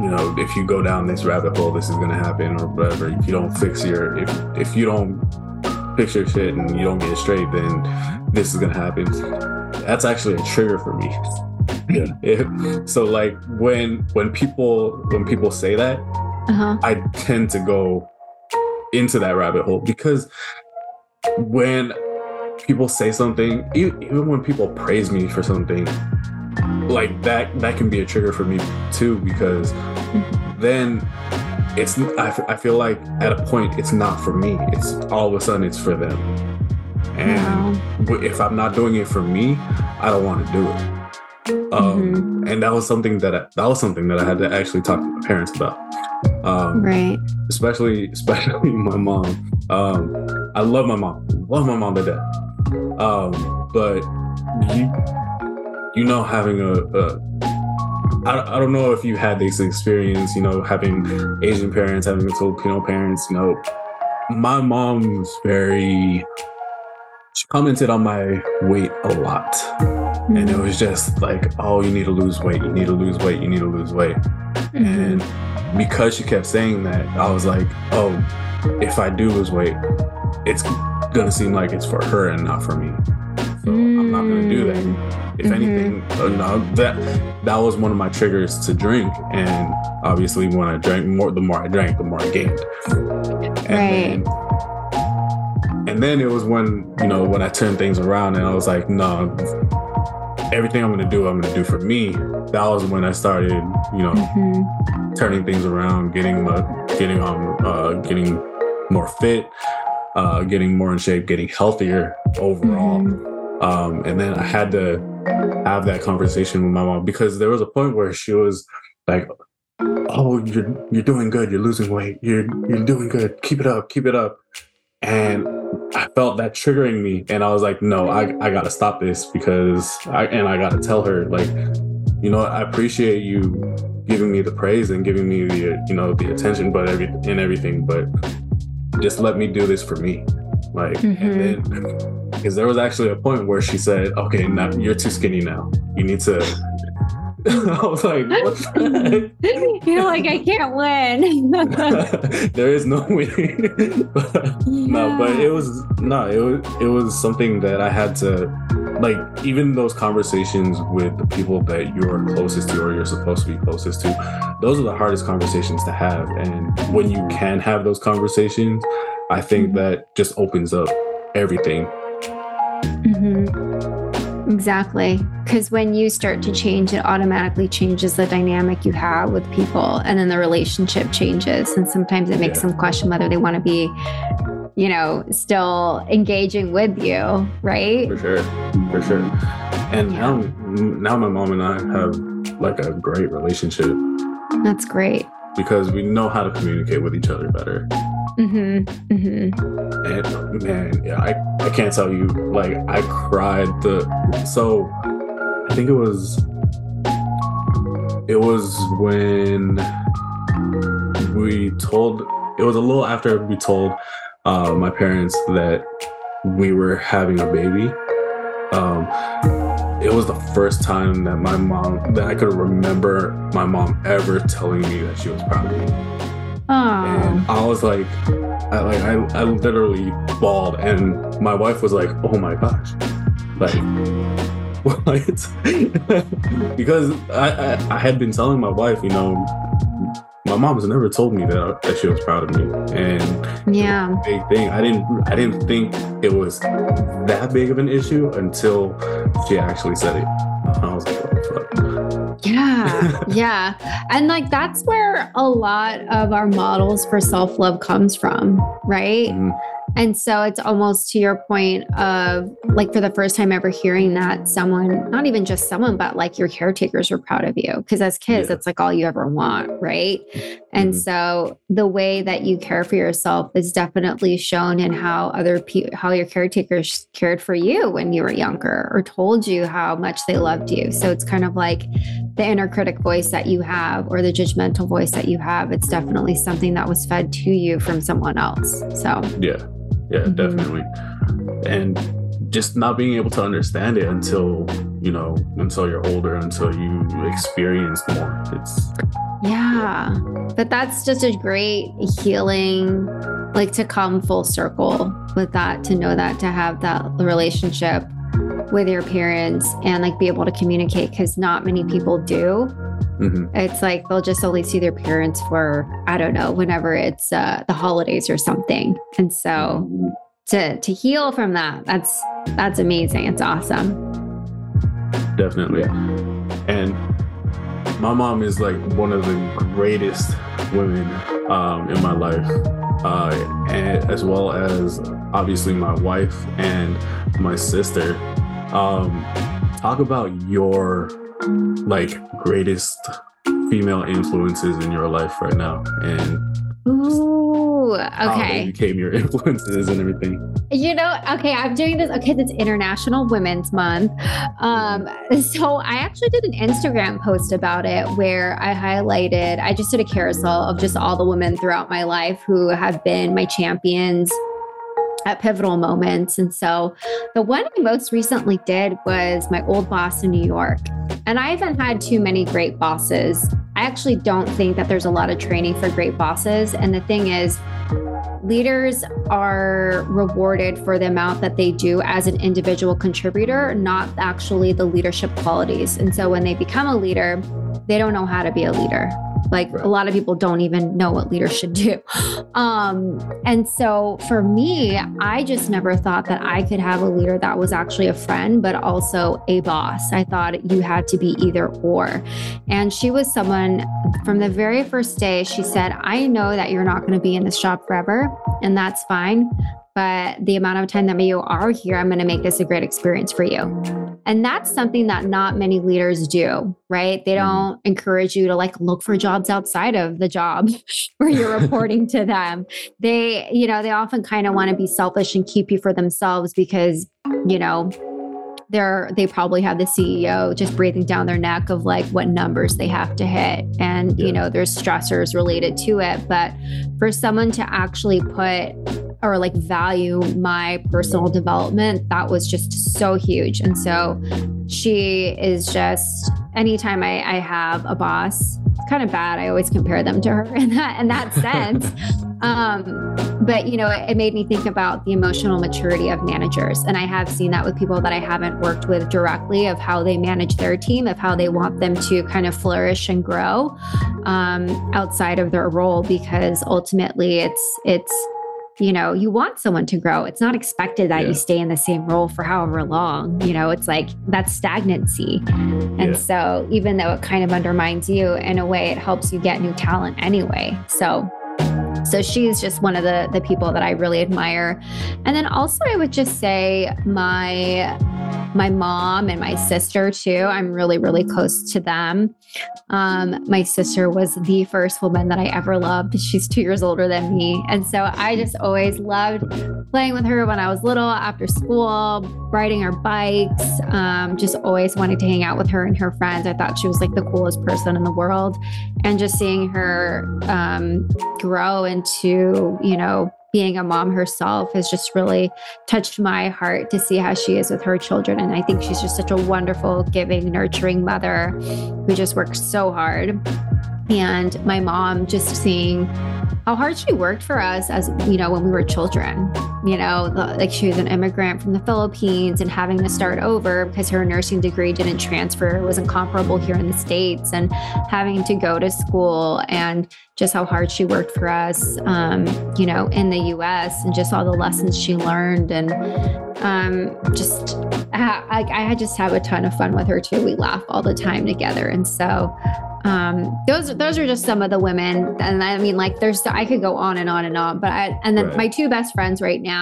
you know, if you go down this rabbit hole, this is gonna happen or whatever. If you don't fix your, if if you don't fix your shit and you don't get it straight, then this is gonna happen. That's actually a trigger for me. Yeah. If- so like when when people when people say that, uh-huh I tend to go into that rabbit hole because when people say something, even when people praise me for something, like that, that can be a trigger for me too, because mm-hmm. then it's, I, feel like at a point, it's not for me. It's all of a sudden, it's for them. And wow. if I'm not doing it for me, I don't want to do it. Um, mm-hmm. and that was something that I, that was something that I had to actually talk to my parents about. Um, right. Especially, especially my mom. Um, I love my mom. Love my mom to death. Um, but you, you know, having a, a I, I don't know if you had this experience, you know, having Asian parents, having Filipino parents, you know, my mom's very she commented on my weight a lot. Mm-hmm. And it was just like, oh, you need to lose weight, you need to lose weight, you need to lose weight. Mm-hmm. And because she kept saying that, I was like, oh, if I do lose weight, it's gonna seem like it's for her and not for me. So mm-hmm. I'm not gonna do that. Mm. If mm-hmm. anything, no, that that was one of my triggers to drink. And obviously, when I drank more, the more I drank, the more I gained. And right. Then, and then it was when, you know, when I turned things around and I was like, no, everything I'm going to do, I'm going to do for me. That was when I started, you know, mm-hmm. turning things around, getting, uh, getting, um, uh, getting more fit, uh, getting more in shape, getting healthier overall. Mm-hmm. Um, and then I had to have that conversation with my mom because there was a point where she was like, "Oh, you're you're doing good. You're losing weight. You're you're doing good. Keep it up. Keep it up." And I felt that triggering me, and I was like, no, I, I gotta stop this because I and I gotta tell her like, you know, I appreciate you giving me the praise and giving me the you know the attention, but every and everything, but just let me do this for me, like, mm-hmm. and then because there was actually a point where she said, okay, now you're too skinny now. You need to I was like, You're like, I can't win. there is no winning. yeah. No, but it was no, it was it was something that I had to like even those conversations with the people that you're closest to or you're supposed to be closest to, those are the hardest conversations to have. And when you can have those conversations, I think mm-hmm. that just opens up everything. Exactly. Because when you start to change, it automatically changes the dynamic you have with people, and then the relationship changes. And sometimes it makes yeah. them question whether they want to be, you know, still engaging with you, right? For sure. For sure. And yeah. now, now my mom and I have like a great relationship. That's great. Because we know how to communicate with each other better. Mm-hmm. Mm-hmm. And man, yeah, I, I can't tell you. Like I cried the so I think it was it was when we told it was a little after we told uh, my parents that we were having a baby. Um, it was the first time that my mom that I could remember my mom ever telling me that she was proud of me. And I was like, I like I, I literally bawled, and my wife was like, "Oh my gosh!" Like, what? because I, I, I had been telling my wife, you know, my mom has never told me that that she was proud of me, and yeah, big thing. I didn't I didn't think it was that big of an issue until she actually said it. I was like, oh fuck. Yeah. yeah. And like that's where a lot of our models for self love comes from, right? Mm-hmm. And so it's almost to your point of like for the first time ever hearing that someone, not even just someone, but like your caretakers were proud of you. Cause as kids, yeah. it's like all you ever want. Right. And mm-hmm. so the way that you care for yourself is definitely shown in how other people, how your caretakers cared for you when you were younger or told you how much they loved you. So it's kind of like the inner critic voice that you have or the judgmental voice that you have. It's definitely something that was fed to you from someone else. So, yeah yeah mm-hmm. definitely. And just not being able to understand it until you know until you're older until you experience more. It's yeah. But that's just a great healing like to come full circle with that to know that to have that relationship with your parents and like be able to communicate because not many people do Mm-hmm. It's like they'll just only see their parents for I don't know whenever it's uh, the holidays or something, and so mm-hmm. to to heal from that, that's that's amazing. It's awesome. Definitely, and my mom is like one of the greatest women um, in my life, uh, and as well as obviously my wife and my sister. Um, talk about your like greatest female influences in your life right now and Ooh, okay. They became your influences and everything. You know, okay, I'm doing this. Okay, it's International Women's Month. Um, so I actually did an Instagram post about it where I highlighted, I just did a carousel of just all the women throughout my life who have been my champions at pivotal moments. And so the one I most recently did was my old boss in New York. And I haven't had too many great bosses. I actually don't think that there's a lot of training for great bosses. And the thing is, leaders are rewarded for the amount that they do as an individual contributor, not actually the leadership qualities. And so when they become a leader, they don't know how to be a leader. Like right. a lot of people don't even know what leaders should do. Um, and so for me, I just never thought that I could have a leader that was actually a friend, but also a boss. I thought you had to be either or. And she was someone from the very first day, she said, I know that you're not going to be in this job forever, and that's fine but the amount of time that you are here, I'm going to make this a great experience for you. And that's something that not many leaders do, right? They mm-hmm. don't encourage you to like look for jobs outside of the job where you're reporting to them. They, you know, they often kind of want to be selfish and keep you for themselves because, you know, they're they probably have the CEO just breathing down their neck of like what numbers they have to hit and yeah. you know there's stressors related to it but for someone to actually put or like value my personal development, that was just so huge. And so she is just anytime I, I have a boss, it's kind of bad. I always compare them to her in that in that sense. um, but you know, it, it made me think about the emotional maturity of managers. And I have seen that with people that I haven't worked with directly of how they manage their team, of how they want them to kind of flourish and grow um, outside of their role, because ultimately it's it's you know, you want someone to grow. It's not expected that yeah. you stay in the same role for however long. You know, it's like that's stagnancy. And yeah. so, even though it kind of undermines you in a way, it helps you get new talent anyway. So, so she's just one of the the people that I really admire. And then also I would just say my my mom and my sister too. I'm really, really close to them. Um, my sister was the first woman that I ever loved. She's two years older than me. And so I just always loved playing with her when I was little after school, riding our bikes, um, just always wanted to hang out with her and her friends. I thought she was like the coolest person in the world. And just seeing her um, grow into, you know, being a mom herself has just really touched my heart to see how she is with her children. And I think she's just such a wonderful, giving, nurturing mother who just works so hard. And my mom just seeing how hard she worked for us as you know when we were children you know like she was an immigrant from the philippines and having to start over because her nursing degree didn't transfer wasn't comparable here in the states and having to go to school and just how hard she worked for us um, you know in the us and just all the lessons she learned and um, just I, I just have a ton of fun with her too we laugh all the time together and so um, those those are just some of the women, and I mean, like, there's I could go on and on and on, but I and then right. my two best friends right now,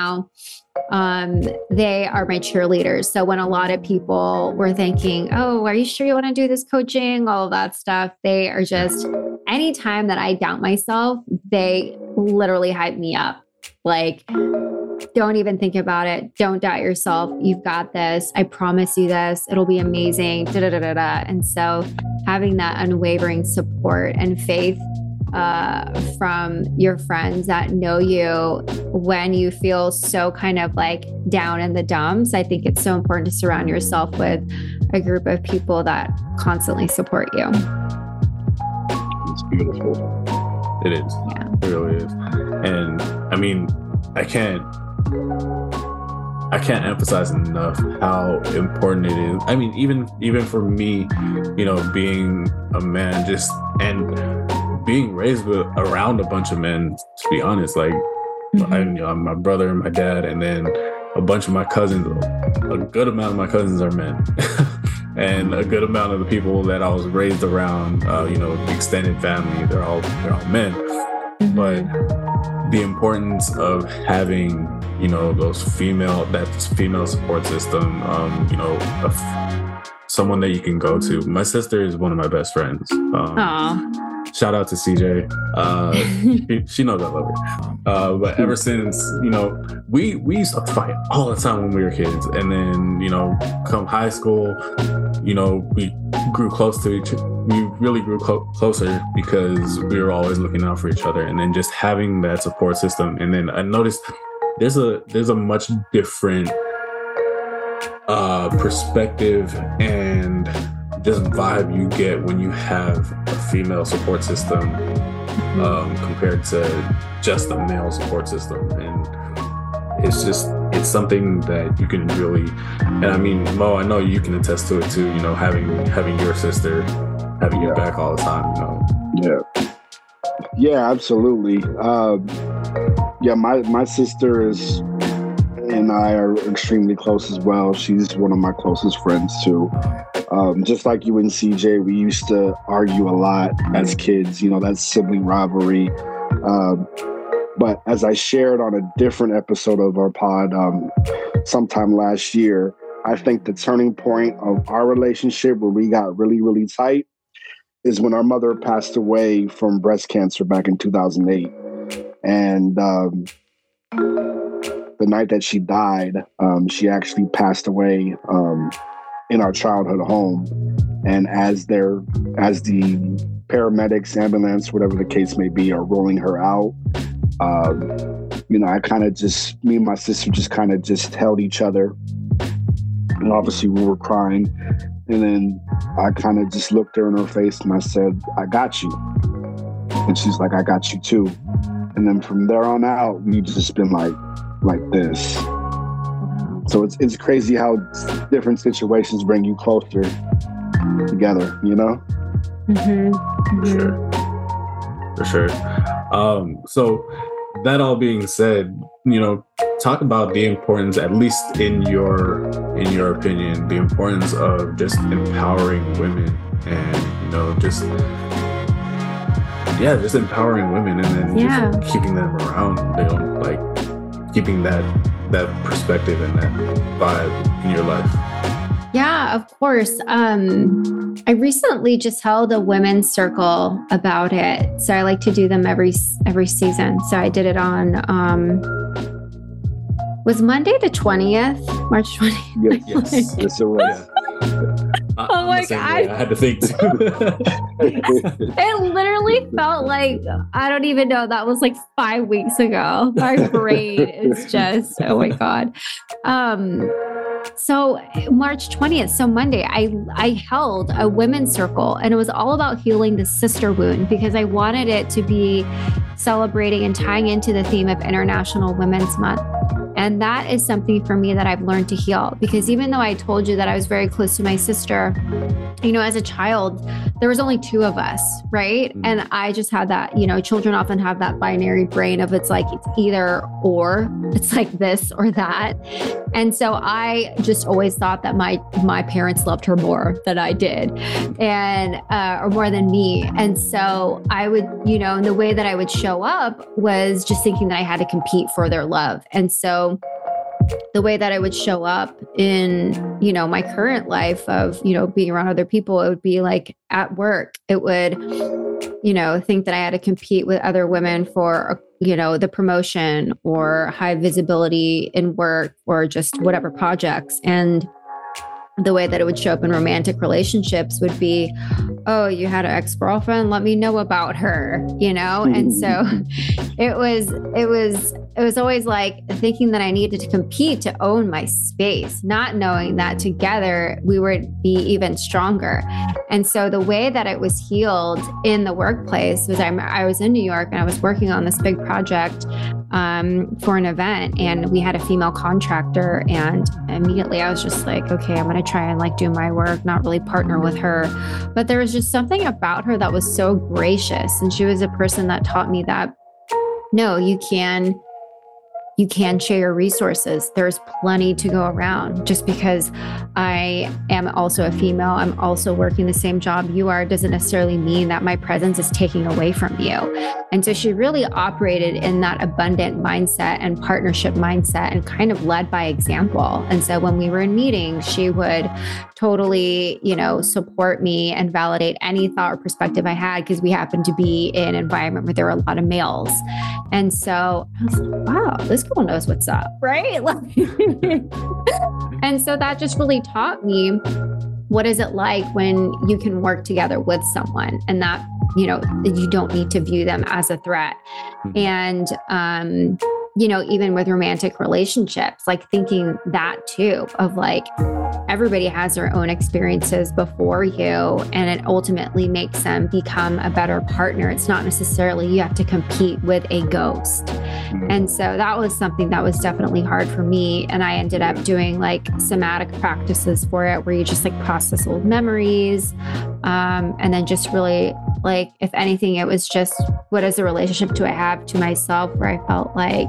um, they are my cheerleaders. So when a lot of people were thinking, "Oh, are you sure you want to do this coaching?" All that stuff, they are just anytime that I doubt myself, they literally hype me up. Like don't even think about it. Don't doubt yourself. You've got this. I promise you this. It'll be amazing. Da, da, da, da, da. And so having that unwavering support and faith uh, from your friends that know you when you feel so kind of like down in the dumps, I think it's so important to surround yourself with a group of people that constantly support you. It's beautiful. It is. Yeah. It really is. And I mean, I can't I can't emphasize enough how important it is. I mean, even even for me, you know, being a man, just and being raised with around a bunch of men. To be honest, like mm-hmm. I, you know, my brother and my dad, and then a bunch of my cousins. A good amount of my cousins are men. and a good amount of the people that I was raised around, uh, you know, extended family, they're all they're all men. Mm-hmm. But the importance of having, you know, those female that female support system, um, you know, someone that you can go to. My sister is one of my best friends. Um, Shout out to CJ. Uh, she, she, knows I love her. Uh, but ever since, you know, we we used to fight all the time when we were kids, and then you know, come high school, you know, we grew close to each. We really grew clo- closer because we were always looking out for each other, and then just having that support system. And then I noticed there's a there's a much different uh, perspective and just vibe you get when you have a female support system um, compared to just a male support system and it's just it's something that you can really and i mean mo i know you can attest to it too you know having having your sister having yeah. your back all the time you know yeah yeah absolutely um, yeah my my sister is and I are extremely close as well. She's one of my closest friends too. Um, just like you and CJ, we used to argue a lot as kids. You know, that sibling rivalry. Um, but as I shared on a different episode of our pod um, sometime last year, I think the turning point of our relationship where we got really, really tight is when our mother passed away from breast cancer back in 2008. And um, the night that she died, um, she actually passed away um, in our childhood home. And as they're as the paramedics, ambulance, whatever the case may be, are rolling her out, um, you know, I kind of just me and my sister just kind of just held each other, and obviously we were crying. And then I kind of just looked her in her face and I said, "I got you," and she's like, "I got you too." And then from there on out, we've just been like like this. So it's it's crazy how different situations bring you closer together. You know. Mm-hmm. For sure. For sure. Um, so that all being said, you know, talk about the importance, at least in your in your opinion, the importance of just empowering women and you know just yeah, just empowering women and then yeah. just keeping them around. They don't like keeping that that perspective and that vibe in your life? Yeah, of course. Um, I recently just held a women's circle about it. So I like to do them every every season. So I did it on um, was Monday the twentieth, March twentieth. Yes, yes, it was. I, oh my god! I had to think too. it literally felt like I don't even know. That was like five weeks ago. My brain is just oh my god. Um, so March 20th, so Monday, I I held a women's circle and it was all about healing the sister wound because I wanted it to be celebrating and tying into the theme of International Women's Month. And that is something for me that I've learned to heal because even though I told you that I was very close to my sister, you know, as a child, there was only two of us, right? Mm-hmm. And I just had that, you know, children often have that binary brain of it's like it's either or, it's like this or that. And so I just always thought that my my parents loved her more than I did and uh, or more than me. And so I would, you know, and the way that I would show up was just thinking that I had to compete for their love. And so the way that I would show up in, you know, my current life of, you know, being around other people, it would be like at work. It would, you know, think that I had to compete with other women for, you know, the promotion or high visibility in work or just whatever projects. And the way that it would show up in romantic relationships would be, oh, you had an ex girlfriend, let me know about her, you know? And so it was, it was, it was always like thinking that I needed to compete to own my space, not knowing that together we would be even stronger. And so the way that it was healed in the workplace was I, I was in New York and I was working on this big project um, for an event and we had a female contractor and immediately i was just like okay i'm going to try and like do my work not really partner with her. But there was just something about her that was so gracious. And she was a person that taught me that no you can you can share your resources. There's plenty to go around. Just because I am also a female, I'm also working the same job you are, doesn't necessarily mean that my presence is taking away from you. And so she really operated in that abundant mindset and partnership mindset and kind of led by example. And so when we were in meetings, she would totally, you know, support me and validate any thought or perspective I had because we happened to be in an environment where there were a lot of males. And so I was like, wow, this girl knows what's up, right? and so that just really taught me what is it like when you can work together with someone and that you know you don't need to view them as a threat mm-hmm. and um you know, even with romantic relationships, like thinking that too of like everybody has their own experiences before you, and it ultimately makes them become a better partner. It's not necessarily you have to compete with a ghost. Mm-hmm. And so that was something that was definitely hard for me. And I ended up doing like somatic practices for it where you just like process old memories. Um, and then just really like, if anything, it was just what is the relationship do I have to myself where I felt like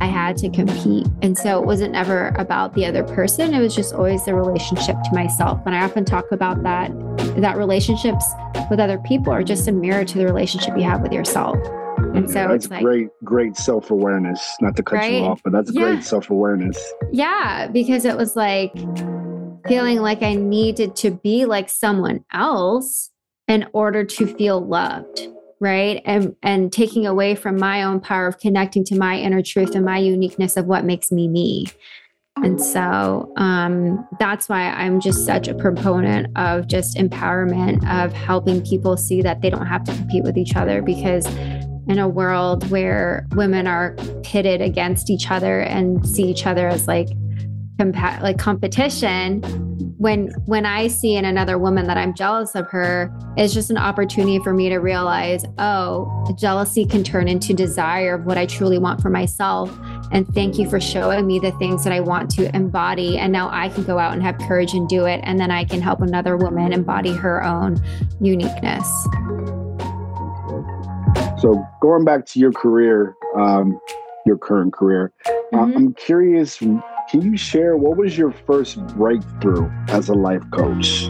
I had to compete. And so it wasn't ever about the other person. It was just always the relationship to myself. And I often talk about that, that relationships with other people are just a mirror to the relationship you have with yourself. And so that's like, great, great self awareness. Not to cut right? you off, but that's yeah. great self awareness. Yeah, because it was like feeling like I needed to be like someone else in order to feel loved right? And and taking away from my own power of connecting to my inner truth and my uniqueness of what makes me me. And so um, that's why i'm just such a proponent of just empowerment of helping people see that they don't have to compete with each other because in a world where women are pitted against each other and see each other as like compa- like competition when when i see in another woman that i'm jealous of her it's just an opportunity for me to realize oh jealousy can turn into desire of what i truly want for myself. And thank you for showing me the things that i want to embody. And now i can go out and have courage and do it. And then i can help another woman embody her own uniqueness. So going back to your career um, your current career mm-hmm. i'm curious can you share what was your first breakthrough as a life coach?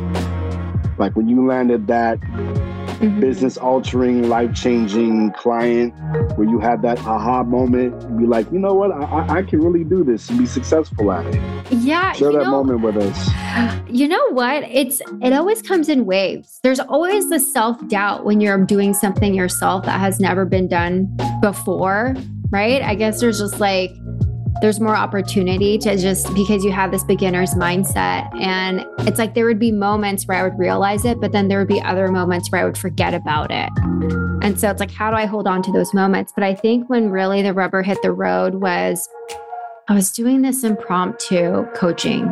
Like when you landed that mm-hmm. business altering, life changing client, where you had that aha moment, and be like, you know what, I, I can really do this and be successful at it. Yeah. Share that know, moment with us. You know what? It's it always comes in waves. There's always the self-doubt when you're doing something yourself that has never been done before. Right. I guess there's just like there's more opportunity to just because you have this beginner's mindset. And it's like there would be moments where I would realize it, but then there would be other moments where I would forget about it. And so it's like, how do I hold on to those moments? But I think when really the rubber hit the road was I was doing this impromptu coaching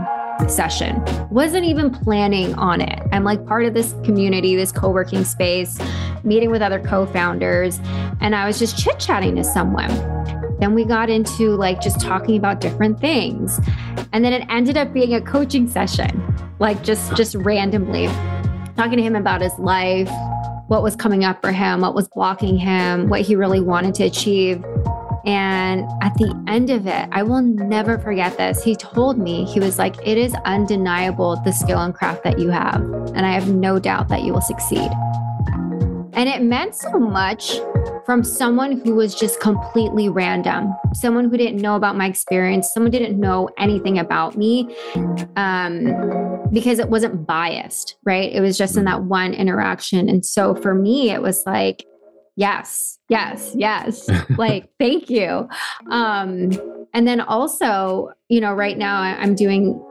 session. Wasn't even planning on it. I'm like part of this community, this co working space, meeting with other co founders, and I was just chit chatting to someone. Then we got into like just talking about different things. And then it ended up being a coaching session, like just just randomly talking to him about his life, what was coming up for him, what was blocking him, what he really wanted to achieve. And at the end of it, I will never forget this. He told me, he was like, It is undeniable the skill and craft that you have. And I have no doubt that you will succeed. And it meant so much from someone who was just completely random, someone who didn't know about my experience, someone didn't know anything about me um, because it wasn't biased, right? It was just in that one interaction. And so for me, it was like, yes, yes, yes, like, thank you. Um, and then also, you know, right now I'm doing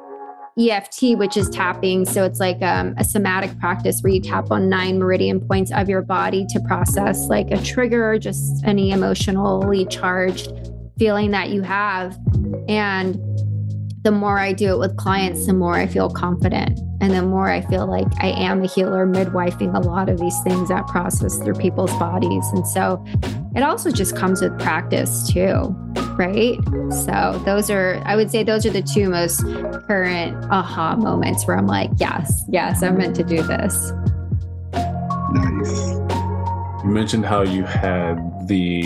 EFT, which is tapping. So it's like um, a somatic practice where you tap on nine meridian points of your body to process like a trigger, just any emotionally charged feeling that you have. And the more I do it with clients, the more I feel confident. And the more I feel like I am a healer, midwifing a lot of these things that process through people's bodies. And so it also just comes with practice too, right? So those are, I would say, those are the two most current aha moments where I'm like, yes, yes, I'm meant to do this. Nice. You mentioned how you had the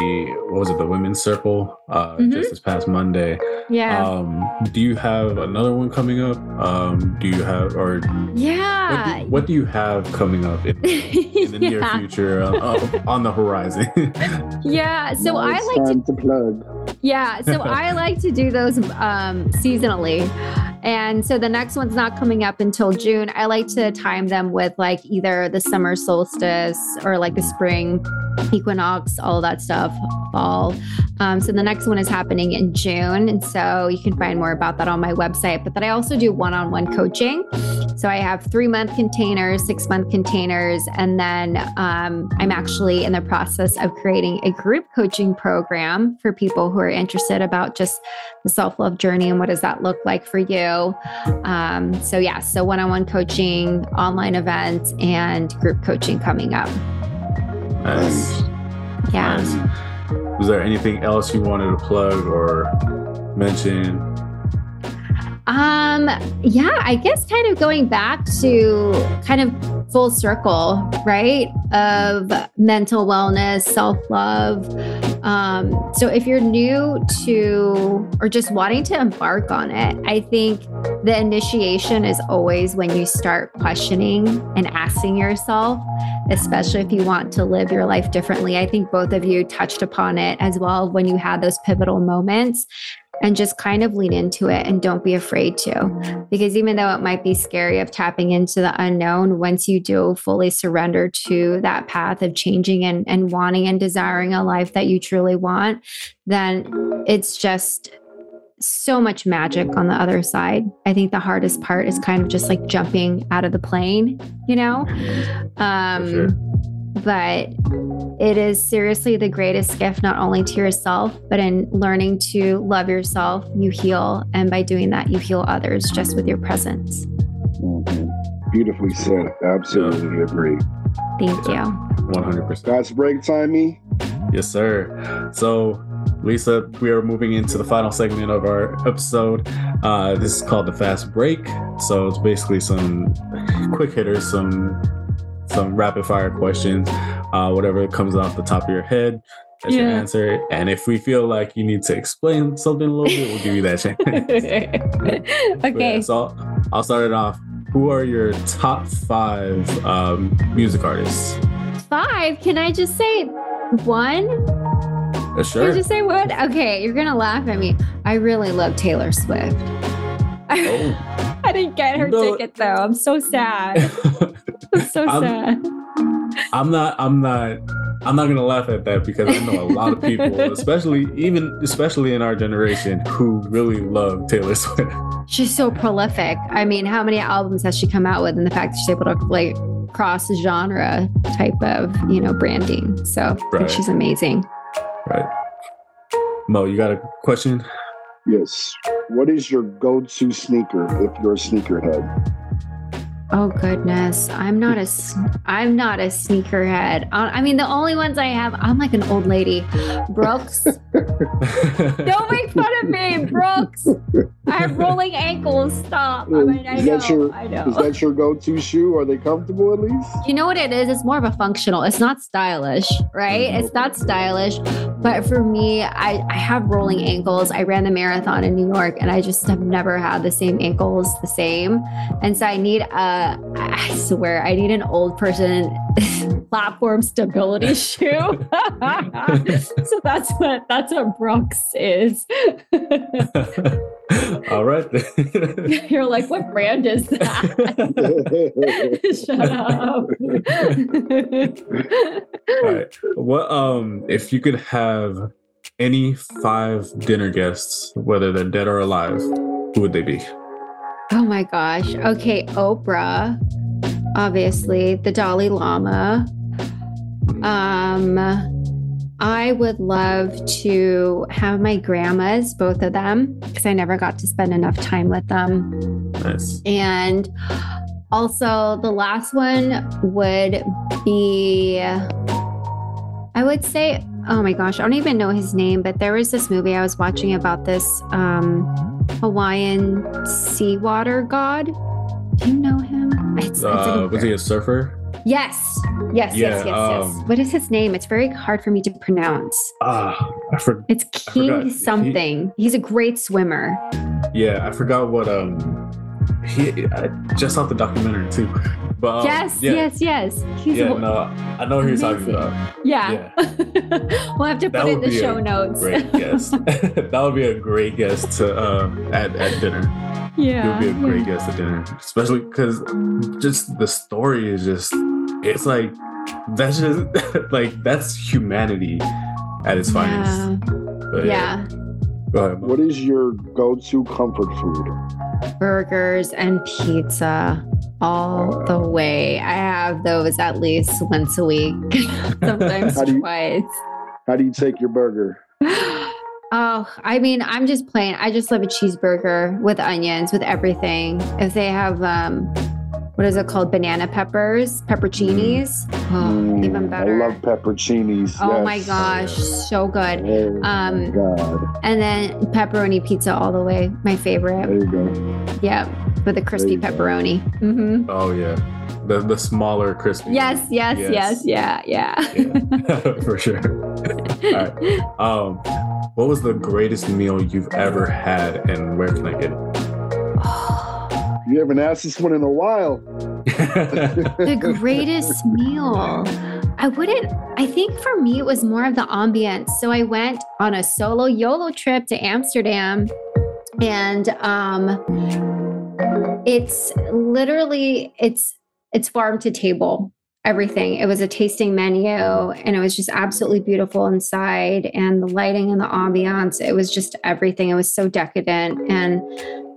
what was it the women's circle uh, Mhm. just this past Monday. Yeah. Um, do you have another one coming up? Um, do you have or what yeah. do, what do you have coming up in, in the near future uh, uh, on the horizon? Yeah. So Now I like to to plug. Yeah, so I like to do those um, seasonally. And so the next one's not coming up until June. I like to time them with like either the summer solstice or like the spring equinox, all that stuff, fall. Um, so the next one is happening in June. And so you can find more about that on my website. But then I also do one on one coaching. So I have three month containers, six month containers. And then um, I'm actually in the process of creating a group coaching program for people who are interested about just the self love journey and what does that look like for you. Um, so, yeah, so one on one coaching, online events, and group coaching coming up. nice. Yeah. Nice. Was there anything else you wanted to plug or mention? Um, yeah, I guess kind of going back to kind of full circle, right? Of mental wellness, self love. Um, so if you're new to or just wanting to embark on it, I think the initiation is always when you start questioning and asking yourself, especially if you want to live your life differently. I think both of you touched upon it as well when you had those pivotal moments and just kind of lean into it and don't be afraid to. Because even though it might be scary of tapping into the unknown, once you do fully surrender to that path of changing and, and wanting and desiring a life that you truly want, then it's just so much magic on the other side. I think the hardest part is kind of just like jumping out of the plane, you know? Um. But it is seriously the greatest gift, not only to yourself, but in learning to love yourself, you heal. And by doing that, you heal others just with your presence. Mhm. Beautifully said. Absolutely agree. Thank you. One hundred percent. That's break time, me. Yes, sir. So, Lisa, we are moving into the final segment of our episode. Uh, this is called the fast break. So it's basically some quick hitters, some some rapid fire questions, uh, whatever comes off the top of your head. That's your answer. And if we feel like you need to explain something a little bit, we'll give you that chance. Okay. yeah, so I'll, start it off. Who are your top five um, music artists? Five. Can I just say one? Uh, Can sure. I just say one? Okay. You're going to laugh at me. I really love Taylor Swift. Oh. I didn't get her No. ticket though. I'm so sad. I'm so I'm- sad. I'm not I'm not I'm not gonna laugh at that because I know a lot of people, especially even especially in our generation, who really love Taylor Swift. She's so prolific. I mean, how many albums has she come out with? And the fact that she's able to like cross genre type of, you know, branding. So Right. she's amazing. Right. Mo, you got a question? Yes. What is your go-to sneaker if you're a sneakerhead? Oh goodness, I'm not a s- I'm not a sneakerhead. I mean, the only ones I have, I'm like an old lady. Brooks. Don't make fun of me, Brooks. I have rolling ankles. Stop. I mean, I Is know. that your- I know. Is that your go-to shoe? Are they comfortable at least? You know what it is? It's more of a functional. It's not stylish, right? It's not mm-hmm. stylish. But for me, I, I have rolling ankles. I ran the marathon in New York and I just have never had the same ankles the same. And so I need a, I swear, I need an old person platform stability shoe. so that's what that's what Brooks is. All right. You're like, what brand is that? Shut up. All right. What um if you could have any five dinner guests, whether they're dead or alive, who would they be? Oh my gosh. Okay, Oprah, obviously, the Dalai Lama. Um I would love to have my grandmas, both of them, because I never got to spend enough time with them. Nice. And also, the last one would be, I would say, oh my gosh, I don't even know his name, but there was this movie I was watching about this um, Hawaiian seawater god. Do you know him? It's, it's Uh, a- was he a surfer? yes, yes, Yeah, yes, yes, yes. um, What is his name? It's very hard for me to pronounce. Ah, I for, It's forgot. King He- something. He's a great swimmer. yeah, I forgot what um he I just saw the documentary too. But um, yes, yeah, yes, yes. He's yeah, a, no, I know who you're talking about. yeah. we'll have to That put it in the be show a notes. Great guest. that would be a great guest to uh at, at dinner. He yeah. would be a great guest at dinner, especially because just the story is just it's like that's just like that's humanity at its finest. Yeah. But yeah. Go ahead. What is your go-to comfort food? Burgers and pizza all the way. I have those at least once a week, sometimes How do you- twice. How do you take your burger? Oh, I mean, I'm just plain. I just love a cheeseburger with onions, with everything. If they have, um, what is it called? Banana peppers, pepperoncinis. Oh, Mm, even better. I love pepperoncinis. oh yes. my gosh, so good. Oh Um, God. And then pepperoni pizza all the way, my There favorite. you go. Yeah, with a crispy you go. pepperoni. hmm Oh yeah, the the smaller crispy. Yes, yes, yes, yeah, yeah. yeah, for sure. All right. Um, what was the greatest meal you've ever had, and where can I get it? You haven't asked this one in a while. the greatest meal. I wouldn't, I think for me, it was more of the ambience. So I went on a solo YOLO trip to Amsterdam and um it's literally it's it's farm to table everything it was a tasting menu and it was just absolutely beautiful inside and the lighting and the ambiance it was just everything it was so decadent and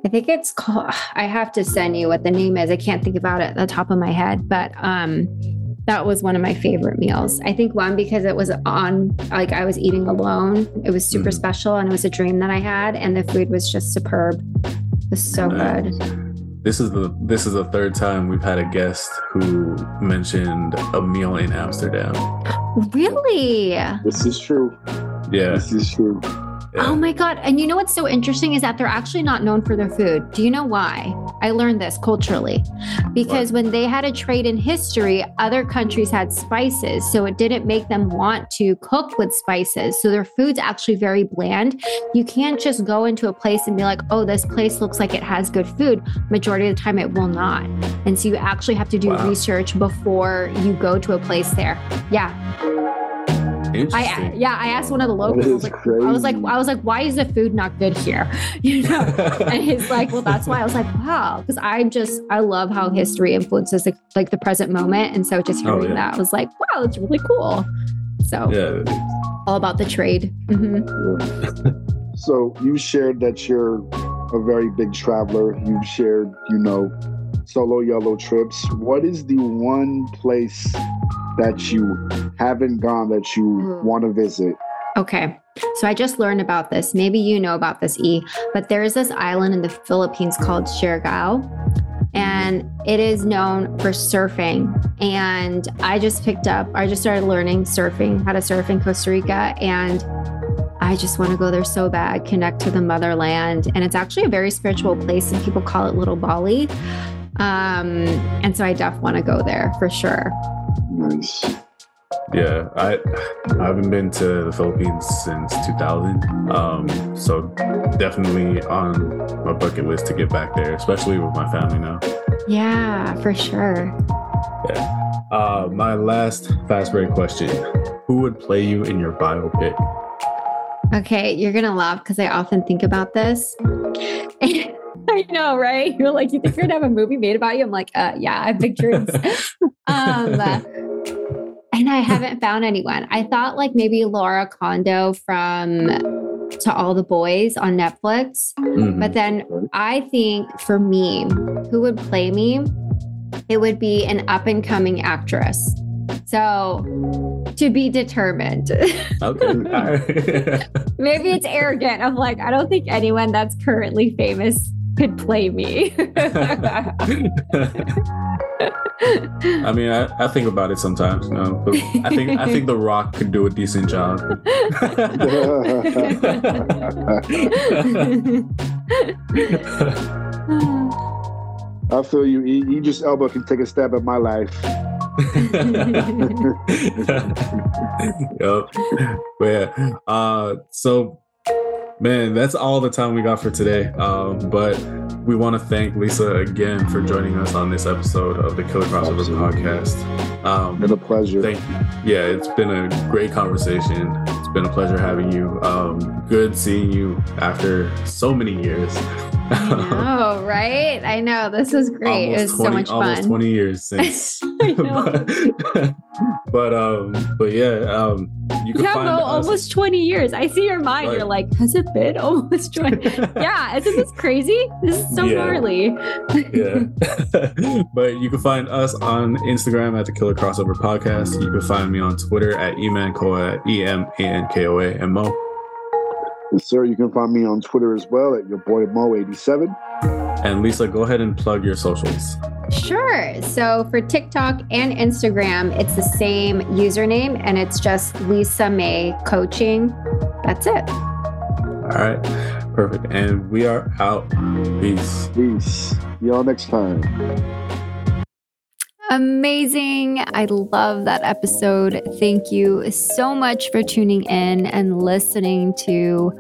i think it's called i have to send you what the name is i can't think about it at the top of my head but um that was one of my favorite meals. I think one because it was on like I was eating alone. It was super Mhm. special and it was a dream that I had and the food was just superb. It was so Nice. Uh, good. This is the this is the third time we've had a guest who mentioned a meal in Amsterdam. Really? This is true. Yeah. This is true. Oh yeah. Oh my god. And you know what's so interesting is that they're actually not known for their food. Do you know why? I learned this culturally. Because when they had a trade in history, other countries had spices, so it didn't make them want to cook with spices. So their food's actually very bland. You can't just go into a place and be like, "Oh, this place looks like it has good food." Majority of the time it will not. And so you actually have to do Wow. research before you go to a place there. Yeah. I yeah, I asked one of the locals. I was like. I was like, I was like, why is the food not good here? You know? and he's like, well, that's why. I was like, wow, because I just I love how history influences like, like the present moment, and so just Oh, hearing yeah. that, I was like, wow, it's really cool. So yeah. all about the trade. hmm So you shared that you're a very big traveler. You've shared, you know, solo YOLO trips. What is the one place that you haven't gone that you Hmm. want to visit? Okay. So I just learned about this. Maybe you know about this, E, but there is this island in the Philippines called Siargao. And it is known for surfing. And I just picked up, I just started learning surfing, how to surf in Costa Rica. And I just want to go there so bad, connect to the motherland. And it's actually a very spiritual place, and people call it Little Bali. Um, and so I definitely want to go there for sure. Nice. Yeah, I I haven't been to the Philippines since 2000. Um, so definitely on my bucket list to get back there, especially with my family now. Yeah, for sure. Uh, my last fast break question: Who would play you in your biopic? Okay, you're gonna laugh because I often think about this. I know, right? You're like, you think you're gonna have a movie made about you? I'm like, uh, yeah, I have big dreams. um, and I haven't found anyone. I thought like maybe Lana Condor from To All the Boys on Netflix. Mhm. But then I think for me, who would play me? It would be an up and coming actress. So to be determined. Okay. Maybe it's arrogant of like, I don't think anyone that's currently famous could play me. I mean, I, I think about it sometimes. You know, but I think I think The Rock could do a decent job. I feel you. You just elbow can take a stab at my life. yep. But yeah. Uh, so man, that's all the time we got for today. Um, but we want to thank Lisa again for joining us on this episode of the Killer Crossovers podcast. Um, been a pleasure. Thank you. Yeah, it's been a great conversation. It's been a pleasure having you. Um, good seeing you after so many years. I know, right? I know. This is great. Almost it was 20, so much fun. Almost 20 years since. but, but, um, but yeah, um, you can yeah, find almost 20 years. I see your mind. Like, You're like, has it been almost 20? yeah, isn't this crazy? This is so yeah. gnarly. yeah. but you can find us on Instagram at the Killer Crossover Podcast. You can find me on Twitter at emankoa, E M A N K O A, and Mo. Yes, sir. You can find me on Twitter as well at your boy Mo87. And Lisa, go ahead and plug your socials. Sure. So for TikTok and Instagram, it's the same username and it's just Lisa May Coaching. That's it. All right. Perfect. And we are out. Peace. Peace. Y'all next time. Amazing. I love that episode. Thank you so much for tuning in and listening to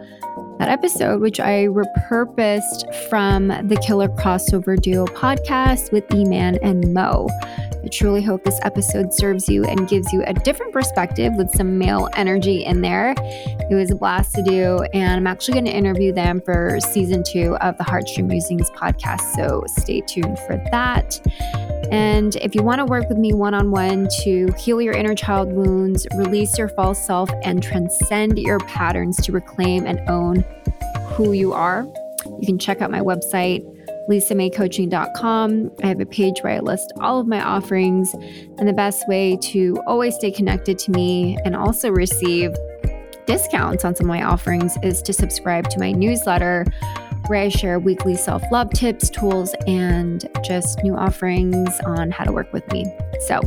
that episode, which I repurposed from the Killer Crossover Duo podcast with E Man and Mo. I truly hope this episode serves you and gives you a different perspective with some male energy in there. It was a blast to do, and I'm actually going to interview them for season two of the HeartStream Musings podcast. So stay tuned for that. And if you want to work with me one on one to heal your inner child wounds, release your false self, and transcend your patterns to reclaim and own who you are, you can check out my website, lisamaycoaching.com. I have a page where I list all of my offerings. And the best way to always stay connected to me and also receive discounts on some of my offerings is to subscribe to my newsletter where I share weekly self love tips, tools, and just new offerings on how to work with me. So,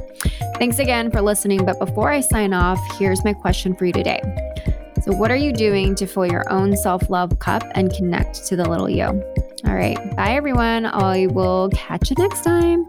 thanks again for listening. But before I sign off, here's my question for you today. So, what are you doing to fill your own self love cup and connect to the little you? All right. Bye, everyone. I will catch you next time.